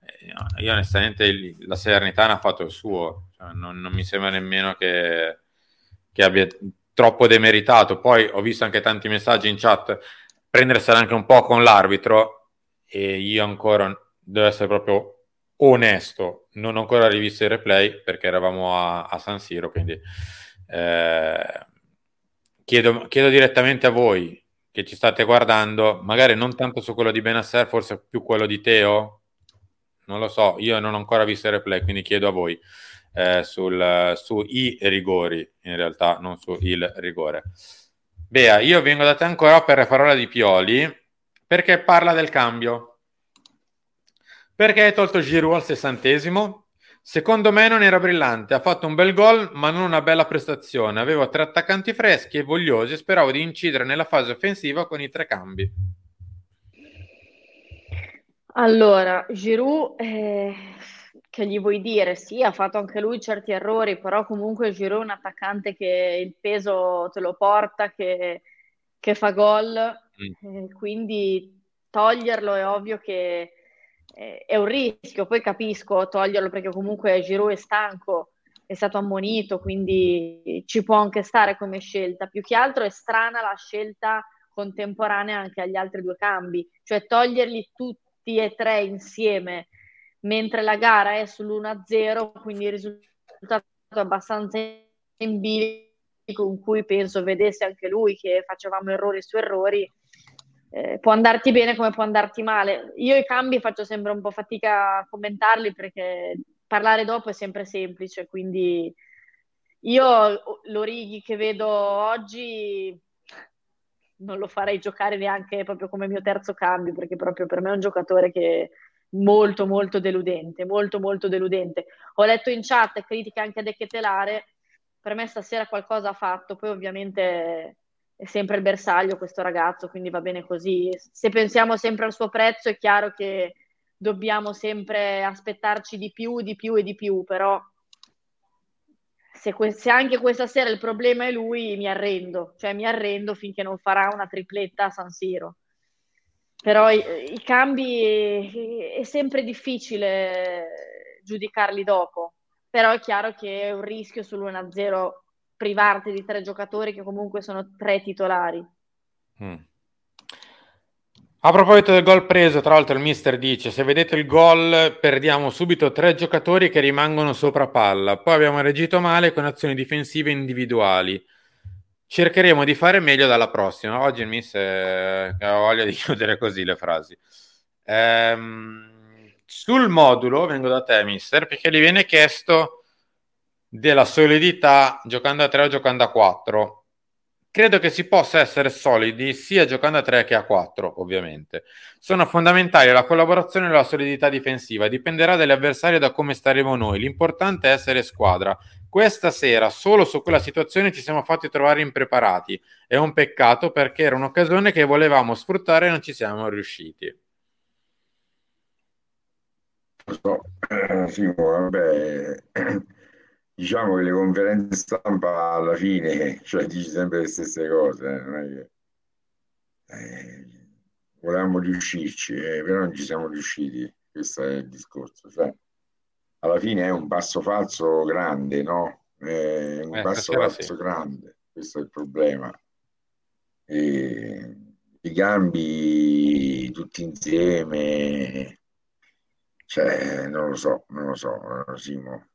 eh, io onestamente la Salernitana ha fatto il suo, cioè, non, non, mi sembra nemmeno che, che, abbia troppo demeritato. Poi ho visto anche tanti messaggi in chat, prendersela anche un po' con l'arbitro e io ancora devo essere proprio onesto, non ho ancora rivisto il replay perché eravamo a, a San Siro, quindi eh, chiedo, chiedo, direttamente a voi che ci state guardando, magari non tanto su quello di Benasser, forse più quello di Teo, non lo so, io non ho ancora visto il replay, quindi chiedo a voi eh, sul, su i rigori, in realtà non su il rigore. Bea, io vengo da te ancora per le parole di Pioli, perché parla del cambio. Perché hai tolto Giroud al sessantesimo? Secondo me non era brillante, ha fatto un bel gol ma non una bella prestazione. Avevo tre attaccanti freschi e vogliosi e speravo di incidere nella fase offensiva con i tre cambi. Allora, Giroud, eh, che gli vuoi dire? Sì, ha fatto anche lui certi errori, però comunque Giroud è un attaccante che il peso te lo porta, che, che fa gol, mm. eh, quindi toglierlo è ovvio che eh, è un rischio. Poi capisco toglierlo perché comunque Giroud è stanco, è stato ammonito, quindi ci può anche stare come scelta. Più che altro è strana la scelta contemporanea anche agli altri due cambi, cioè toglierli tutti e tre insieme mentre la gara è sull'1-0, quindi il risultato è abbastanza in bilico con cui penso vedesse anche lui che facevamo errori su errori. Eh, può andarti bene come può andarti male. Io i cambi faccio sempre un po' fatica a commentarli perché parlare dopo è sempre semplice, quindi io l'Orighi che vedo oggi non lo farei giocare neanche proprio come mio terzo cambio perché proprio per me è un giocatore che molto molto deludente, molto molto deludente. Ho letto in chat critiche anche a De Ketelare, per me stasera qualcosa ha fatto, poi ovviamente è sempre il bersaglio questo ragazzo, quindi va bene così. Se pensiamo sempre al suo prezzo è chiaro che dobbiamo sempre aspettarci di più, di più e di più, però se, que- se, anche questa sera il problema è lui, mi arrendo, cioè mi arrendo finché non farà una tripletta a San Siro però i, i cambi è sempre difficile giudicarli dopo, però è chiaro che è un rischio sull'1-0 privarti di tre giocatori che comunque sono tre titolari. Mm. A proposito del gol preso, tra l'altro il mister dice se vedete il gol perdiamo subito tre giocatori che rimangono sopra palla, poi abbiamo reagito male con azioni difensive individuali. Cercheremo di fare meglio dalla prossima. Oggi il miss eh, ha voglia di <laughs> chiudere così le frasi. Ehm, sul modulo vengo da te, mister, perché gli viene chiesto della solidità giocando a 3 o giocando a 4 credo che si possa essere solidi sia giocando a 3 che a 4, ovviamente. Sono fondamentali la collaborazione e la solidità difensiva, dipenderà dall'avversario e da come staremo noi. L'importante è essere squadra. Questa sera, solo su quella situazione, ci siamo fatti trovare impreparati. È un peccato perché era un'occasione che volevamo sfruttare e non ci siamo riusciti. So, eh, sì, vabbè <clears throat> diciamo che le conferenze stampa alla fine, <laughs> cioè dici sempre le stesse cose, eh, non è che eh, volevamo riuscirci, eh, però non ci siamo riusciti, questo è il discorso. Cioè, alla fine è un passo falso grande, no? È un eh, passo falso sì. grande, questo è il problema. E, I cambi tutti insieme, cioè, non lo so, non lo so, Simo.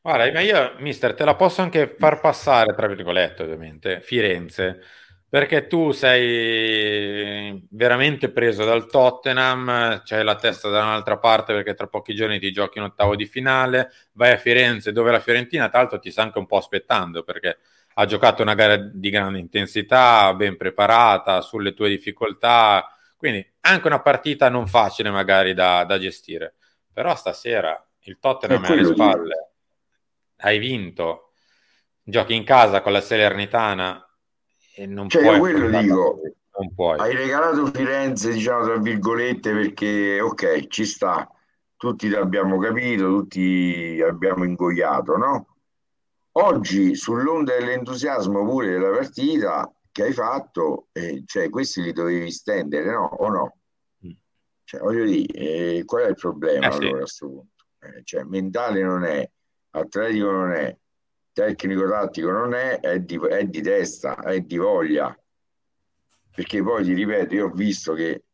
Guarda, ma io, mister, te la posso anche far passare, tra virgolette, ovviamente, Firenze, perché tu sei veramente preso dal Tottenham, c'hai la testa da un'altra parte perché tra pochi giorni ti giochi un ottavo di finale, vai a Firenze dove la Fiorentina, tra l'altro, ti sta anche un po' aspettando perché ha giocato una gara di grande intensità, ben preparata, sulle tue difficoltà, quindi anche una partita non facile magari da, da gestire. Però stasera il Tottenham è alle spalle hai vinto, giochi in casa con la Salernitana e non cioè, puoi... quello dico, non puoi. Hai regalato Firenze, diciamo, tra virgolette, perché ok, ci sta, tutti l'abbiamo capito, tutti abbiamo ingoiato, no? Oggi, sull'onda dell'entusiasmo pure della partita che hai fatto, eh, cioè, questi li dovevi stendere, no? O no? Mm. Cioè, voglio dire, eh, qual è il problema eh, allora sì. a questo punto? Eh, cioè, mentale non è, atletico non è, tecnico-tattico non è, è di, è di testa, è di voglia. Perché poi ti ripeto, io ho visto che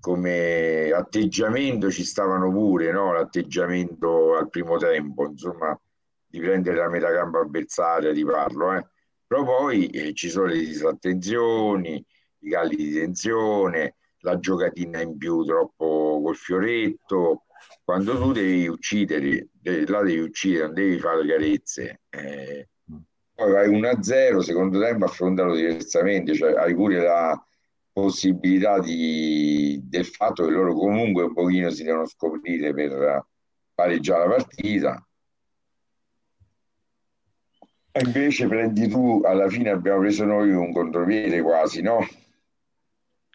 come atteggiamento ci stavano pure, no? l'atteggiamento al primo tempo, insomma, di prendere la metà gamba avversaria, di parlo, eh. però poi eh, ci sono le disattenzioni, i calli di tensione, la giocatina in più troppo col fioretto, quando tu devi uccidere, devi, là devi uccidere, non devi fare carezze. Eh, poi vai 1-0, secondo tempo affrontalo diversamente, cioè hai pure la possibilità di, del fatto che loro comunque un pochino si devono scoprire per pareggiare la partita. E invece prendi tu, alla fine abbiamo preso noi un contropiede quasi, no?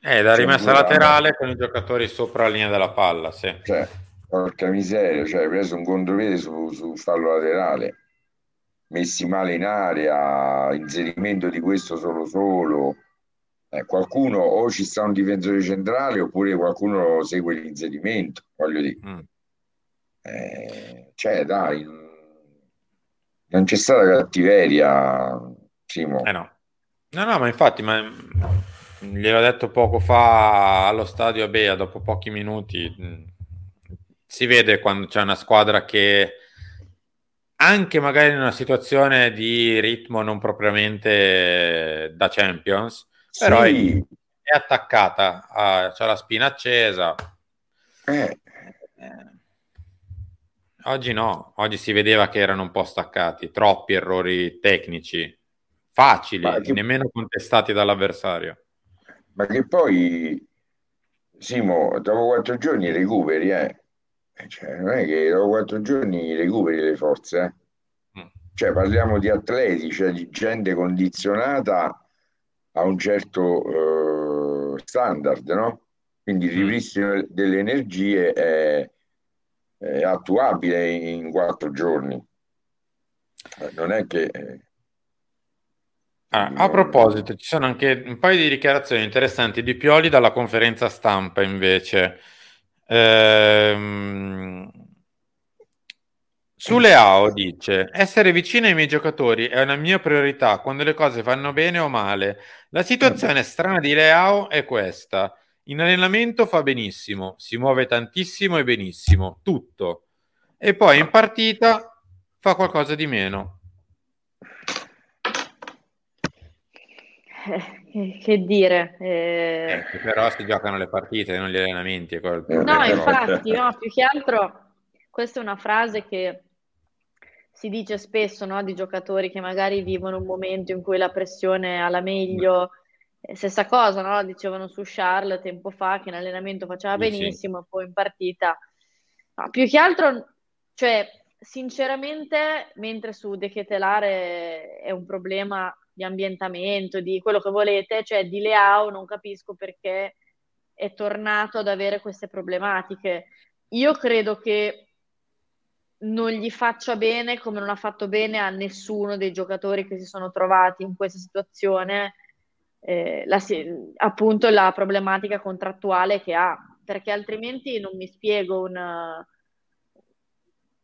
Eh, da rimessa laterale con i giocatori sopra la linea della palla, sì. Cioè, porca miseria, cioè hai preso un contropiede su, su fallo laterale, messi male in area, inserimento di questo solo solo. Eh, qualcuno o ci sta un difensore centrale oppure qualcuno segue l'inserimento, voglio dire. Mm. Eh, cioè, dai, non c'è stata cattiveria, Simo. Eh no. No, no, ma infatti, ma gliel'ho detto poco fa allo stadio a Bea, dopo pochi minuti, mm, si vede quando c'è una squadra che anche magari in una situazione di ritmo non propriamente da Champions, sì. però è, è attaccata, ha, c'ha la spina accesa. Eh. Eh. Oggi no, oggi si vedeva che erano un po' staccati, troppi errori tecnici, facili, che... nemmeno contestati dall'avversario. Ma che poi, Simo, dopo quattro giorni recuperi, eh? Eh cioè, non è che dopo quattro giorni recuperi le forze, eh? mm. Cioè, parliamo di atleti, cioè di gente condizionata a un certo uh, standard, no? Quindi il mm. ripristino delle energie è è attuabile in quattro giorni. Eh, non è che... Eh, ah, a proposito, ci sono anche un paio di dichiarazioni interessanti di Pioli dalla conferenza stampa invece. Ehm... Su Leao dice: Essere vicino ai miei giocatori è una mia priorità quando le cose vanno bene o male. La situazione strana di Leao è questa: in allenamento fa benissimo, si muove tantissimo e benissimo, tutto. E poi in partita fa qualcosa di meno. Eh, che dire? Eh... Eh, però si giocano le partite, non gli allenamenti. No, infatti, no, <laughs> più che altro questa è una frase che si dice spesso no, di giocatori che magari vivono un momento in cui la pressione è alla meglio. Mm Stessa cosa, no? dicevano su Charles tempo fa che in allenamento faceva benissimo, sì. poi in partita. No, più che altro, cioè, sinceramente, mentre su De Ketelare è un problema di ambientamento, di quello che volete, cioè di Leao non capisco perché è tornato ad avere queste problematiche. Io credo che non gli faccia bene come non ha fatto bene a nessuno dei giocatori che si sono trovati in questa situazione eh, la, appunto la problematica contrattuale che ha, perché altrimenti non mi spiego un,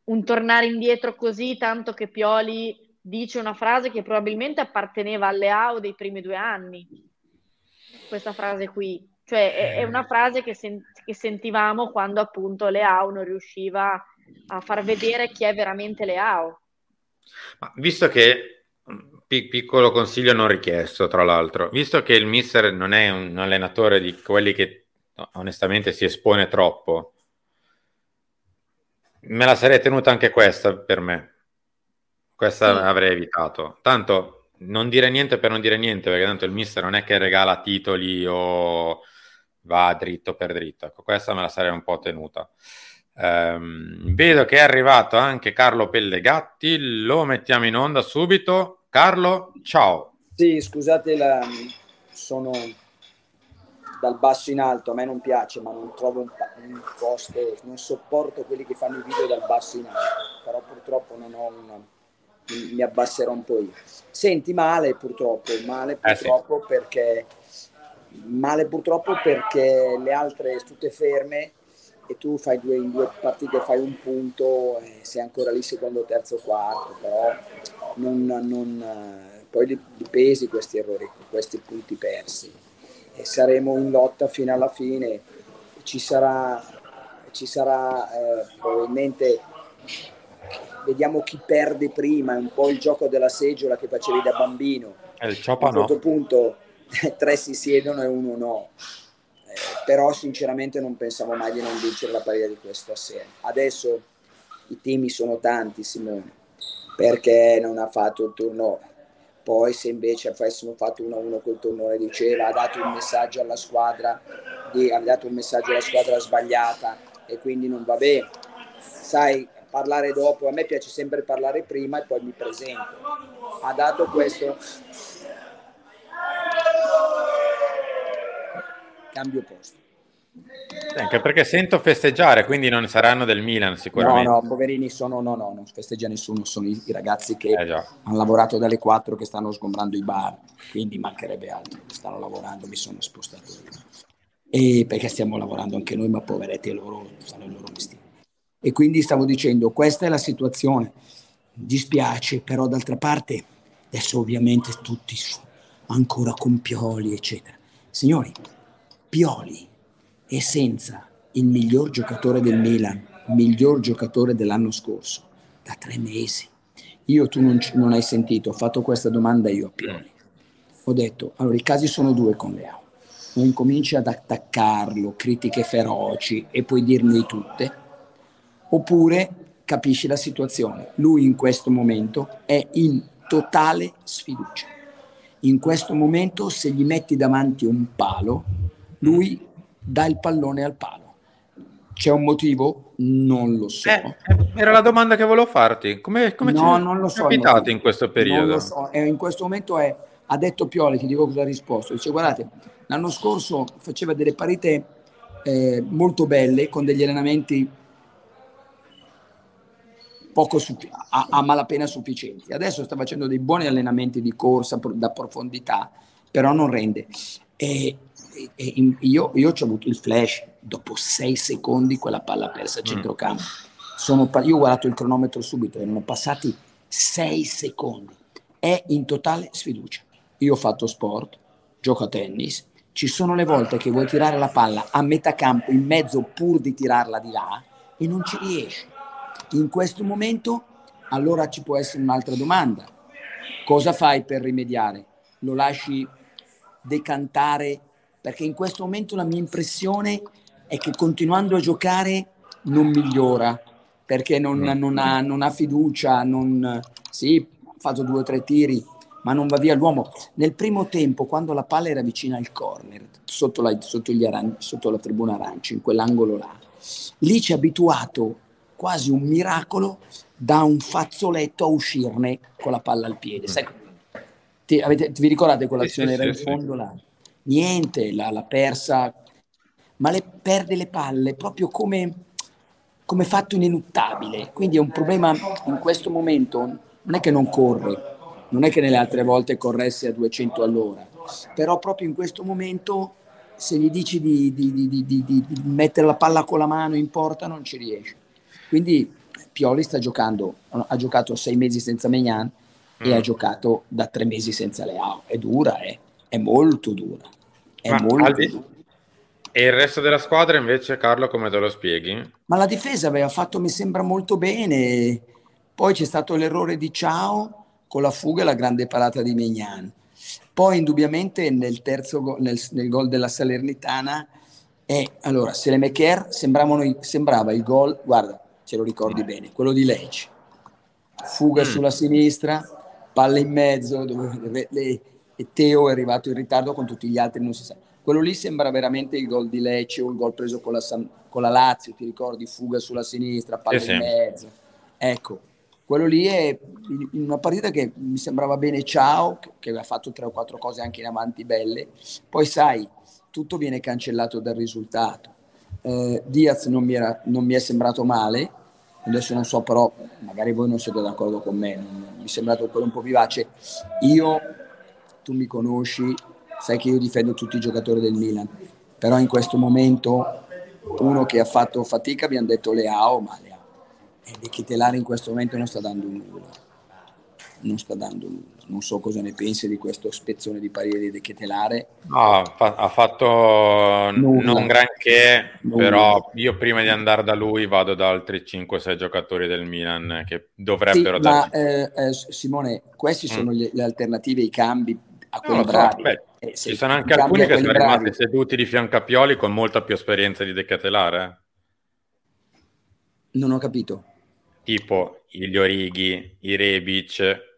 un tornare indietro così, tanto che Pioli dice una frase che probabilmente apparteneva alle AO dei primi due anni, questa frase qui. Cioè è, è una frase che, sen- che, sentivamo quando appunto le AO non riusciva a far vedere chi è veramente le AO. Ma visto che piccolo consiglio non richiesto, tra l'altro, visto che il mister non è un allenatore di quelli che onestamente si espone troppo, me la sarei tenuta anche questa per me. Questa sì. avrei evitato. Tanto non dire niente per non dire niente, perché tanto il mister non è che regala titoli o va dritto per dritto. Ecco, questa me la sarei un po' tenuta. Um, vedo che è arrivato anche Carlo Pellegatti, lo mettiamo in onda subito. Carlo, ciao. Sì, scusate, la... sono dal basso in alto, a me non piace, ma non trovo un, un posto, non sopporto quelli che fanno i video dal basso in alto, però purtroppo non ho una, mi abbasserò un po' io. Senti male purtroppo, male purtroppo eh sì. perché male purtroppo perché le altre tutte ferme e tu fai due, in due partite fai un punto e sei ancora lì secondo, terzo, quarto, però non, non, poi li, li, pesi questi errori, questi punti persi e saremo in lotta fino alla fine ci sarà, ci sarà eh, probabilmente vediamo chi perde prima, è un po' il gioco della seggiola che facevi da bambino. E il ciopa a un certo punto tre si siedono e uno no. Eh, però sinceramente non pensavo mai di non vincere la partita di questa sera. Adesso i temi sono tanti, Simone, perché non ha fatto il turno. Poi se invece avessimo fatto 1-1 col turno diceva ha dato un messaggio alla squadra, di, ha dato un messaggio alla squadra sbagliata e quindi non va bene. Sai, parlare dopo, a me piace sempre parlare prima e poi mi presento. Ha dato questo cambio posto. Anche perché sento festeggiare, quindi non saranno del Milan sicuramente. No, no, poverini sono, no, no, non festeggia nessuno, sono i, i ragazzi che eh hanno lavorato dalle 4 che stanno sgombrando i bar, quindi mancherebbe altro, stanno lavorando, mi sono spostato io. E perché stiamo lavorando anche noi, ma poveretti loro, fanno il loro mestiere. E quindi stavo dicendo, questa è la situazione, dispiace, però d'altra parte, adesso ovviamente tutti ancora con Pioli, eccetera. Signori, Pioli è senza il miglior giocatore del Milan, miglior giocatore dell'anno scorso, da tre mesi. Io tu non, non hai sentito, ho fatto questa domanda io a Pioli. Ho detto, allora i casi sono due con Leao. O incominci ad attaccarlo, critiche feroci e puoi dirne tutte, oppure capisci la situazione. Lui in questo momento è in totale sfiducia. In questo momento se gli metti davanti un palo, lui dà il pallone al palo. C'è un motivo? Non lo so. Eh, era la domanda che volevo farti. Come, come no, non lo so. capitato in questo periodo? Non lo so. Eh, in questo momento è, ha detto Pioli, ti dico cosa ha risposto. Dice, guardate, l'anno scorso faceva delle partite eh, molto belle, con degli allenamenti poco suffi- a, a malapena sufficienti. Adesso sta facendo dei buoni allenamenti di corsa da profondità, però non rende. E e io, io ho avuto il flash dopo sei secondi quella palla persa a mm. centrocampo. Sono, io ho guardato il cronometro subito, erano passati sei secondi. È in totale sfiducia. Io ho fatto sport, gioco a tennis, ci sono le volte che vuoi tirare la palla a metà campo, in mezzo pur di tirarla di là, e non ci riesci. In questo momento, allora ci può essere un'altra domanda. Cosa fai per rimediare? Lo lasci decantare perché in questo momento la mia impressione è che continuando a giocare non migliora, perché non, mm. non, ha, non ha, fiducia, non, sì, ha fatto due o tre tiri, ma non va via l'uomo. Nel primo tempo, quando la palla era vicina al corner, sotto la, sotto aran- sotto la tribuna aranci, in quell'angolo là, lì ci ha abituato quasi un miracolo da un fazzoletto a uscirne con la palla al piede. Sai, ti, avete, vi ricordate quell'azione? Sì, era sì, in fondo sì. là niente, l'ha, l'ha persa, ma le perde le palle proprio come, come fatto ineluttabile. Quindi è un problema in questo momento, non è che non corre, non è che nelle altre volte corresse a 200 all'ora, però proprio in questo momento se gli dici di, di, di, di, mettere la palla con la mano in porta non ci riesce. Quindi Pioli sta giocando, ha giocato sei mesi senza Megnan mm. e ha giocato da tre mesi senza Leao. È dura, eh è molto dura. È Ma molto di... dura. E il resto della squadra invece, Carlo, come te lo spieghi? Ma la difesa aveva fatto, mi sembra, molto bene. Poi c'è stato l'errore di Ciao con la fuga e la grande parata di Megnan. Poi indubbiamente nel terzo go- nel, nel gol della Salernitana, eh, allora, Selemecher sembrava il gol, guarda, ce lo ricordi bene, quello di Lecce. Fuga mm. sulla sinistra, palla in mezzo, dove le, e Teo è arrivato in ritardo con tutti gli altri, non si sa. Quello lì sembra veramente il gol di Lecce o il gol preso con la, con la Lazio, ti ricordi? Fuga sulla sinistra, palla sì, in sì. mezzo. Ecco, quello lì è una partita che mi sembrava bene Ciao, che aveva fatto tre o quattro cose anche in avanti belle. Poi sai, tutto viene cancellato dal risultato. Eh, Diaz non mi, era, non mi, è sembrato male, adesso non so però, magari voi non siete d'accordo con me, mi è sembrato quello un po' vivace. Io tu mi conosci, sai che io difendo tutti i giocatori del Milan, però in questo momento uno che ha fatto fatica abbiamo detto Leao, ma Leao, e Becchitelare in questo momento non sta dando nulla. Non sta dando nulla. Non so cosa ne pensi di questo spezzone di Parieri di Chetelare. No, fa- ha fatto nulla. non granché, nulla. però io prima di andare da lui vado da altri 5-6 giocatori del Milan che dovrebbero sì, dare... Ma eh, eh, Simone, queste mm. sono le, le, alternative, i cambi a quelli no, bravi. Beh, eh, ci sono anche alcuni che sono bravi. rimasti seduti di fianco a Pioli con molta più esperienza di De Ketelare. Non ho capito. Tipo gli Orighi, i Rebic,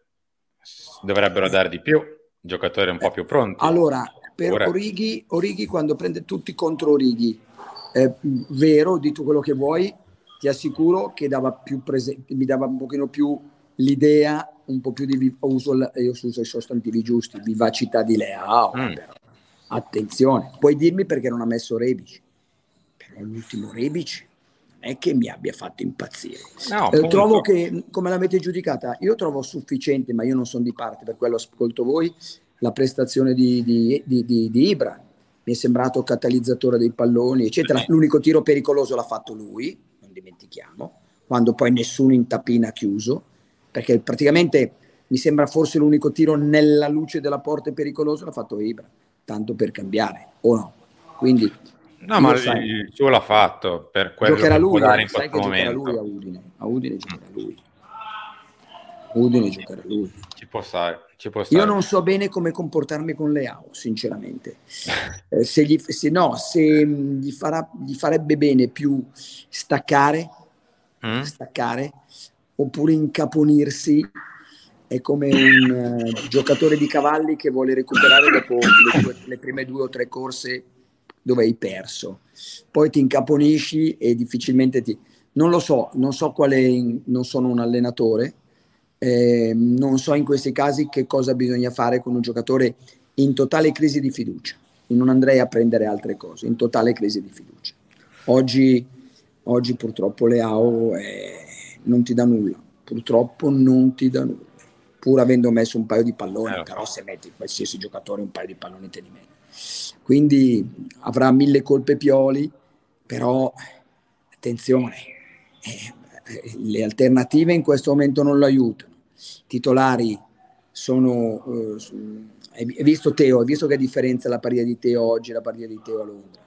dovrebbero dare di più, giocatori un po' più pronti. Allora, per Ora... Orighi, Orighi, quando prende tutti contro Orighi, è vero, di tu quello che vuoi, ti assicuro che dava più prese- mi dava un pochino più l'idea, un po' più di vi- uso, io uso i sostantivi giusti, vivacità di Leao. Mm. Attenzione, puoi dirmi perché non ha messo Rebic, però l'ultimo Rebic è che mi abbia fatto impazzire. No, eh, trovo che, come l'avete giudicata, io trovo sufficiente, ma io non sono di parte, per quello ascolto voi, la prestazione di, di, di, di, di Ibra. Mi è sembrato catalizzatore dei palloni, eccetera. L'unico tiro pericoloso l'ha fatto lui, non dimentichiamo, quando poi nessuno in tapina ha chiuso, perché praticamente mi sembra forse l'unico tiro nella luce della porta pericoloso l'ha fatto Ibra, tanto per cambiare, o no? Quindi No, ma il suo l'ha fatto per quello giocherà che lui, può dare in questo momento. lui a Udine. A Udine giocherà lui. Udine giocherà lui. Ci può stare, ci può stare. Io non so bene come comportarmi con Leao, sinceramente. eh, se, gli, se, no, se mm, gli, farà, gli farebbe bene più staccare, mm? staccare oppure incaponirsi è come un uh, giocatore di cavalli che vuole recuperare dopo le, due, le prime due o tre corse dove hai perso. Poi ti incaponisci e difficilmente ti... Non lo so, non so quale... non sono un allenatore, eh, non so in questi casi che cosa bisogna fare con un giocatore in totale crisi di fiducia. Io non andrei a prendere altre cose, in totale crisi di fiducia. Oggi, oggi purtroppo Leao eh, non ti dà nulla, purtroppo non ti dà nulla, pur avendo messo un paio di palloni, eh, però se metti qualsiasi giocatore un paio di palloni te li metti. Quindi avrà mille colpe Pioli, però attenzione, eh, le alternative in questo momento non lo aiutano. Titolari sono... Eh, hai visto Teo, hai visto che differenza la partita di Teo oggi e la partita di Teo a Londra?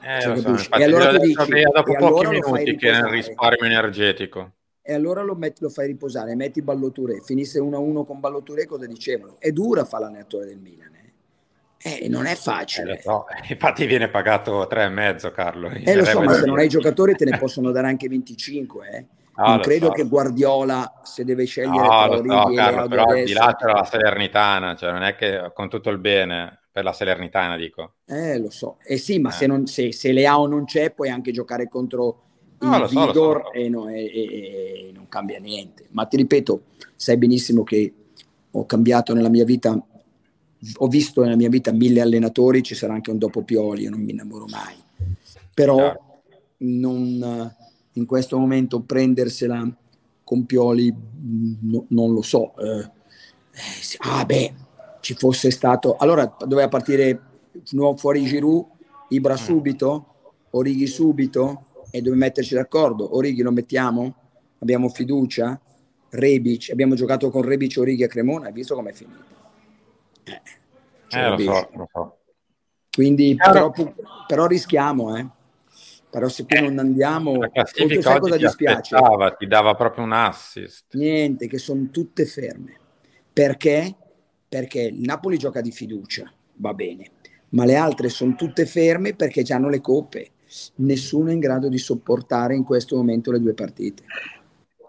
Eh, so, e allora tu dici, dopo pochi allora minuti che è il risparmio energetico. E allora lo, metti, lo fai riposare, metti Balloture, finisse 1-1 con Balloture, cosa dicevano? È dura fare l'allenatore del Milan. Eh? Eh, non è facile. Eh, so. Infatti viene pagato tre e mezzo, Carlo. Eh, lo so, ma se non hai giocatori te ne possono dare anche 25. Eh. Ah, non credo so. che Guardiola, se deve scegliere no, Origi so, Carlo, però adesso, di là c'è la Salernitana, cioè non è che con tutto il bene per la Salernitana, dico. Eh, lo so. Eh sì, ma eh. Se, non, se, se Leao non c'è, puoi anche giocare contro il no, Vigor so, e, no, e, e, e non cambia niente. Ma ti ripeto, sai benissimo che ho cambiato nella mia vita ho visto nella mia vita mille allenatori, ci sarà anche un dopo Pioli, io non mi innamoro mai. Però non, in questo momento prendersela con Pioli no, non lo so. Eh, eh, ah beh, ci fosse stato... Allora doveva partire fuori Giroud, Ibra mm. subito, Orighi subito e dove metterci d'accordo. Orighi lo mettiamo? Abbiamo fiducia? Rebic, abbiamo giocato con Rebic, Orighi a Cremona, hai visto com'è finito? Eh, eh lo so, lo so. Quindi però, però, rischiamo, eh. Però se qui non andiamo, la cosa ti dispiace? Ti dava proprio un assist. Niente, che sono tutte ferme. Perché? Perché il Napoli gioca di fiducia, va bene, ma le altre sono tutte ferme perché già hanno le coppe. Nessuno è in grado di sopportare in questo momento le due partite.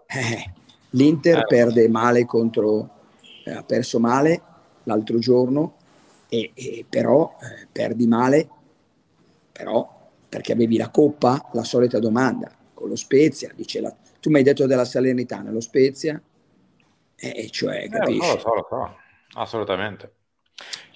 Eh, L'Inter eh. perde male contro, eh, ha perso male l'altro giorno, e, e però eh, perdi male, però perché avevi la coppa, la solita domanda, con lo Spezia, dice la, tu mi hai detto della Salernitana, lo Spezia, e cioè, eh, capisci? Lo so, lo so, assolutamente.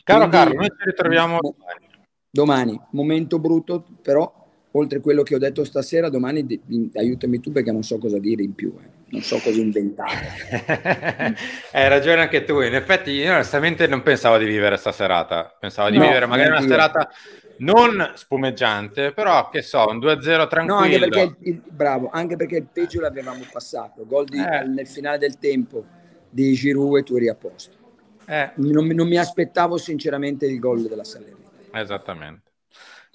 Caro Quindi, Carlo, noi ci ritroviamo domani. Domani, momento brutto, però oltre a quello che ho detto stasera, domani di, di, aiutami tu perché non so cosa dire in più, eh. non so cosa inventare. <laughs> Hai ragione anche tu, in effetti io onestamente non pensavo di vivere questa serata, pensavo di no, vivere magari una io. serata non spumeggiante, però che so, un 2-0 tranquillo. No, anche perché il, bravo, anche perché il peggio l'avevamo passato, gol di, eh. nel finale del tempo di Giroud e tu eri a posto. Eh. Non, non, mi aspettavo sinceramente il gol della Salernitana. Esattamente.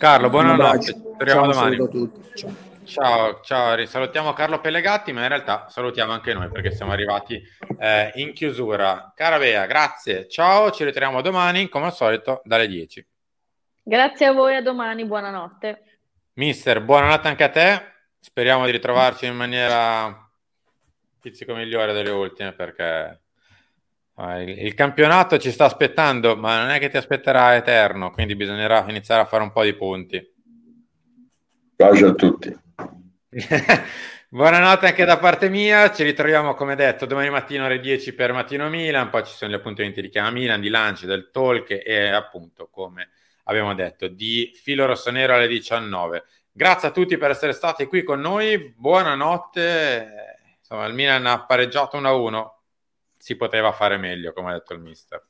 Carlo, buonanotte. Ci vediamo domani. Ciao. Ciao, ciao, risalutiamo Carlo Pellegatti, ma in realtà salutiamo anche noi perché siamo arrivati eh, in chiusura. Cara Bea, grazie, ciao, ci ritroviamo domani come al solito dalle 10. Grazie a voi, a domani, buonanotte. Mister, buonanotte anche a te, speriamo di ritrovarci in maniera pizzico migliore delle ultime perché il, campionato ci sta aspettando, ma non è che ti aspetterà eterno, quindi bisognerà iniziare a fare un po' di punti. Pace a tutti. <laughs> Buonanotte anche da parte mia, ci ritroviamo come detto domani mattina alle 10 per Mattino Milan, poi ci sono gli appuntamenti di Chiama Milan, di Lanci, del Talk e appunto come abbiamo detto di Filo Rossonero alle 19. Grazie a tutti per essere stati qui con noi, buonanotte, insomma il Milan ha pareggiato 1-1, si poteva fare meglio come ha detto il mister.